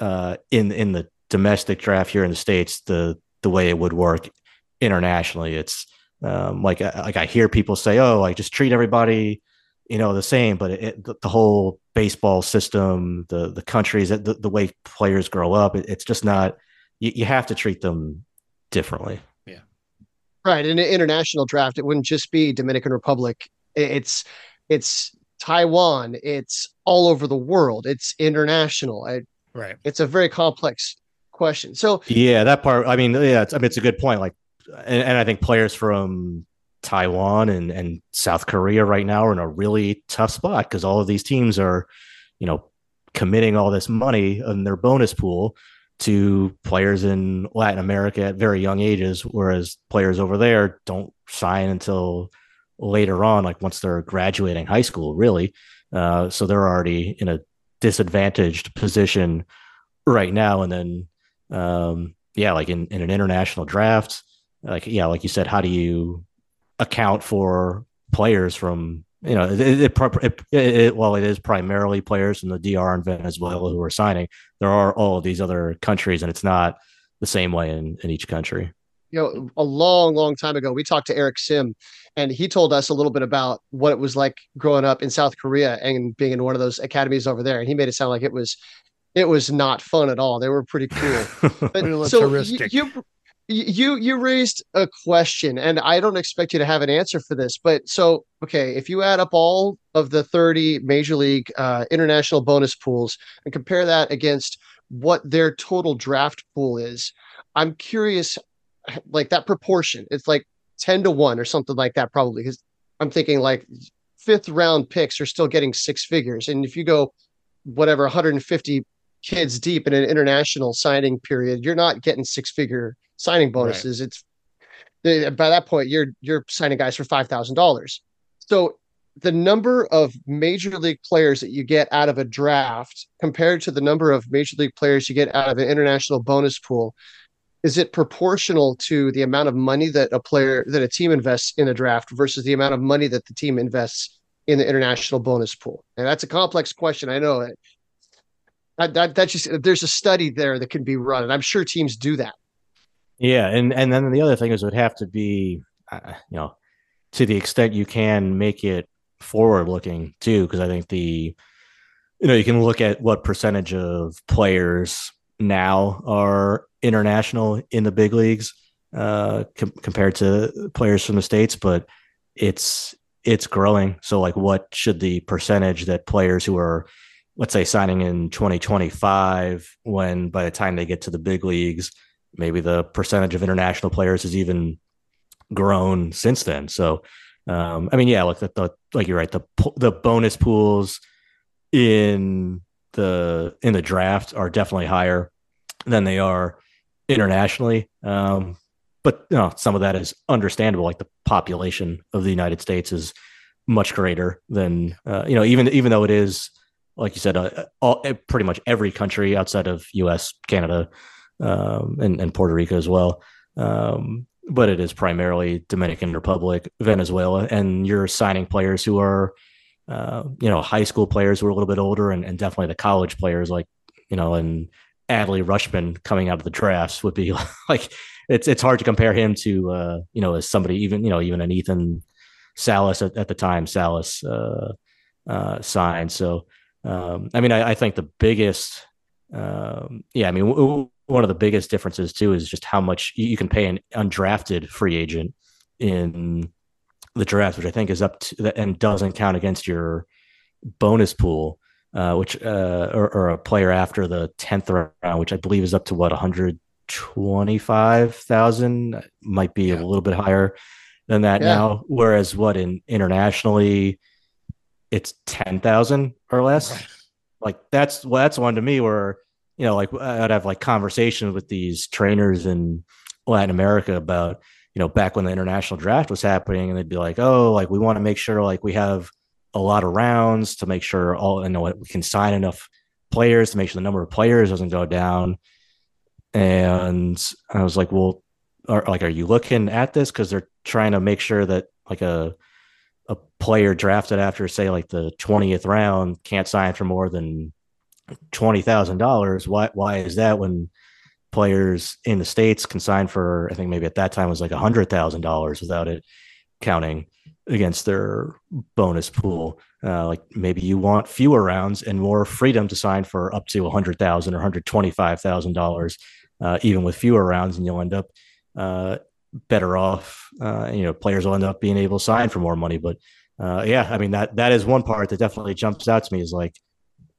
uh, in in the domestic draft here in the states the the way it would work internationally. It's um, like like I hear people say, "Oh, I just treat everybody." you know the same but it, the, whole baseball system the the countries the, the way players grow up it, it's just not you, you have to treat them differently right in an international draft it wouldn't just be dominican republic. It's it's taiwan it's all over the world it's international. I, right. it's a very complex question. So yeah that part i mean yeah it's, i mean it's a good point like and, and i think players from Taiwan and, and South Korea right now are in a really tough spot because all of these teams are, you know, committing all this money in their bonus pool to players in Latin America at very young ages, whereas players over there don't sign until later on, like once they're graduating high school, really. Uh, so they're already in a disadvantaged position right now. And then, um, yeah, like in, in an international draft, like, yeah, like you said, how do you account for players from you know it, it, it, it, while it is primarily players from the DR and Venezuela who are signing, there are all of these other countries, and it's not the same way in, in each country. You know, a long, long time ago, we talked to Eric Sim, and he told us a little bit about what it was like growing up in South Korea and being in one of those academies over there. And he made it sound like it was it was not fun at all. They were pretty cool. But, so you, you, you you raised a question and i don't expect you to have an answer for this but so okay if you add up all of the 30 major league uh, international bonus pools and compare that against what their total draft pool is i'm curious like that proportion it's like 10 to 1 or something like that probably because i'm thinking like fifth round picks are still getting six figures and if you go whatever 150 kids deep in an international signing period you're not getting six figure signing bonuses. Right. It's by that point you're you're signing guys for five thousand dollars. So the number of major league players that you get out of a draft compared to the number of major league players you get out of an international bonus pool is it proportional to the amount of money that a player that a team invests in a draft versus the amount of money that the team invests in the international bonus pool and that's a complex question i know that, that that's just there's a study there that can be run and i'm sure teams do that yeah, and and then the other thing is it would have to be, uh, you know, to the extent you can make it forward looking too, because I think the, you know, you can look at what percentage of players now are international in the big leagues uh, com- compared to players from the states, but it's it's growing. So, like, what should the percentage that players who are, let's say, signing in 2025, when by the time they get to the big leagues maybe the percentage of international players has even grown since then. So, um, I mean, yeah, like the, the like you're right. The the bonus pools in the in the draft are definitely higher than they are internationally. Um, but you know, some of that is understandable. Like the population of the United States is much greater than uh, you know, even even though it is like you said, uh, all, pretty much every country outside of U.S., Canada, um, and, and Puerto Rico as well. Um, but it is primarily Dominican Republic, Venezuela, and you're signing players who are, uh, you know, high school players who are a little bit older, and, and definitely the college players like you know, and Adley Rutschman coming out of the drafts would be like it's it's hard to compare him to uh, you know as somebody even you know even an Ethan Salas at, at the time Salas uh, uh, signed. So um, I mean I, I, think the biggest um, yeah I mean w- one of the biggest differences too is just how much you can pay an undrafted free agent in the draft, which I think is up to and doesn't count against your bonus pool uh, which uh, or, or, a player after the tenth round, which I believe is up to what one hundred twenty five thousand, might be yeah. a little bit higher than that yeah. now. Whereas what in internationally, it's ten thousand or less. Right. Like that's well, that's one to me where you know, like I'd have like conversations with these trainers in Latin America about you know back when the international draft was happening, and they'd be like, oh, like we want to make sure like we have a lot of rounds to make sure all you know we can sign enough players to make sure the number of players doesn't go down. And I was like, well, are, like, are you looking at this because they're trying to make sure that like a a player drafted after say like the twentieth round can't sign for more than twenty thousand dollars? Why why is that when players in the states can sign for I think maybe at that time was like a hundred thousand dollars without it counting against their bonus pool. Uh, like maybe you want fewer rounds and more freedom to sign for up to a hundred thousand or hundred twenty-five thousand uh, dollars, even with fewer rounds, and you'll end up uh, better off. Uh, you know, players will end up being able to sign for more money. But uh, yeah, I mean that that is one part that definitely jumps out to me is like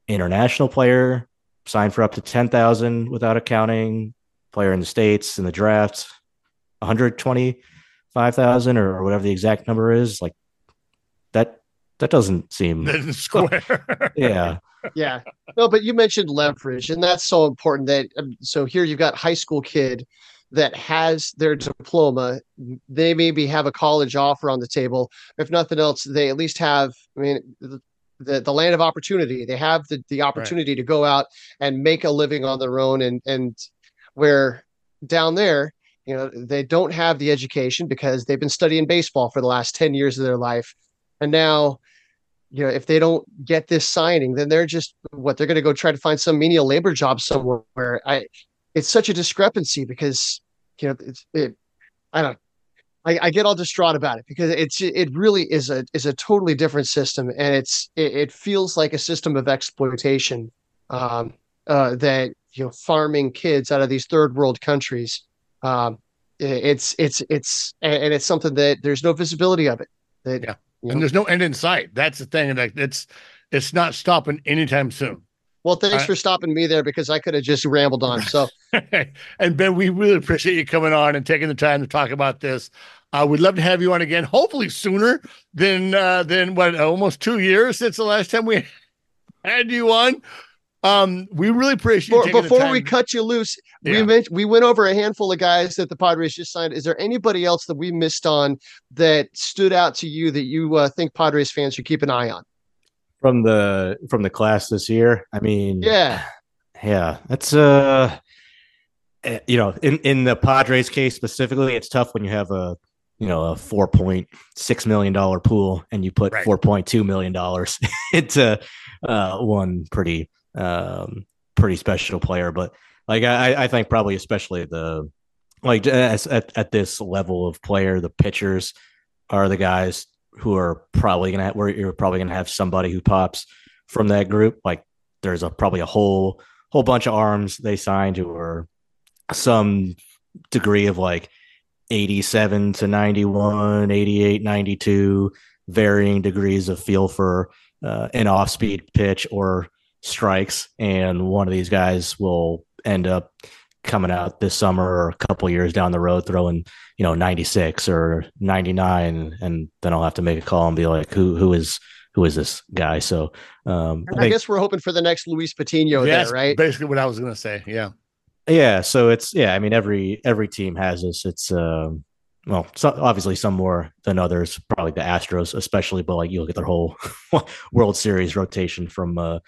international player sign for up to ten thousand without accounting. Player in the states in the draft, one hundred twenty five thousand or whatever the exact number is, like that that doesn't seem square. yeah. Yeah. No, but you mentioned leverage, and that's so important that um, so here you've got high school kid that has their diploma. They maybe have a college offer on the table. If nothing else, they at least have, I mean, the, the, land of opportunity. They have the, the opportunity right. to go out and make a living on their own and and where down there you know they don't have the education because they've been studying baseball for the last 10 years of their life and now you know if they don't get this signing then they're just what they're going to go try to find some menial labor job somewhere where i it's such a discrepancy because you know it's it i don't I, I get all distraught about it because it's it really is a is a totally different system and it's it, it feels like a system of exploitation um, uh, that you know farming kids out of these third world countries um, it's it's it's and it's something that there's no visibility of it. That, yeah, you know, and there's no end in sight. That's the thing, and like it's it's not stopping anytime soon. Well, thanks for stopping me there because I could have just rambled on. So, and Ben, we really appreciate you coming on and taking the time to talk about this. Uh, we'd love to have you on again, hopefully sooner than uh, than what almost two years since the last time we had you on. Um, we really appreciate For, before we cut you loose. Yeah. We mentioned we went over a handful of guys that the Padres just signed. Is there anybody else that we missed on that stood out to you that you uh, think Padres fans should keep an eye on from the from the class this year? I mean, yeah, yeah, that's uh, eh, you know, in in the Padres case specifically, it's tough when you have a you know a four point six million dollar pool and you put right. four point two million dollars into uh, one pretty um, pretty special player. But like I, I think probably especially the like at, at this level of player, the pitchers are the guys who are probably gonna where you're probably gonna have somebody who pops from that group. Like there's a probably a whole whole bunch of arms they signed who are some degree of like 87 to 91, 88, 92, varying degrees of feel for uh, an off speed pitch or strikes, and one of these guys will end up coming out this summer or a couple years down the road throwing you know 96 or 99 and then i'll have to make a call and be like who who is who is this guy? So um i, I guess we're hoping for the next luis patino yeah, there right? basically what i was gonna say yeah. Yeah so it's yeah i mean every every team has this. It's um well, so obviously some more than others, probably the Astros, especially, but like you look at their whole World Series rotation from a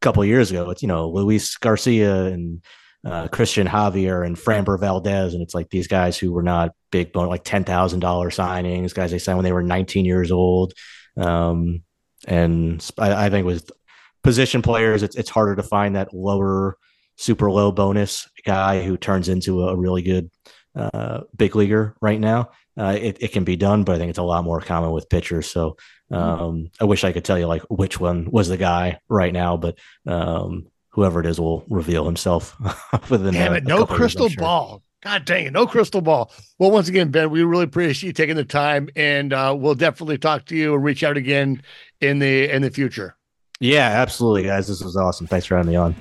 couple years ago. It's you know Luis Garcia and uh, Cristian Javier and Framber Valdez, and it's like these guys who were not big bone, like ten thousand dollar signings, guys they signed when they were nineteen years old. Um, and I, I think with position players, it's it's harder to find that lower, super low bonus guy who turns into a really good uh, big leaguer right now. Uh, it, it can be done, but I think it's a lot more common with pitchers. So mm-hmm. um, I wish I could tell you like which one was the guy right now, but um, whoever it is will reveal himself within. Damn it! no crystal years, ball. God dang it, no crystal ball. Well, once again, Ben, we really appreciate you taking the time, and uh, we'll definitely talk to you and reach out again in the in the future. Yeah, absolutely, guys. This was awesome. Thanks for having me on.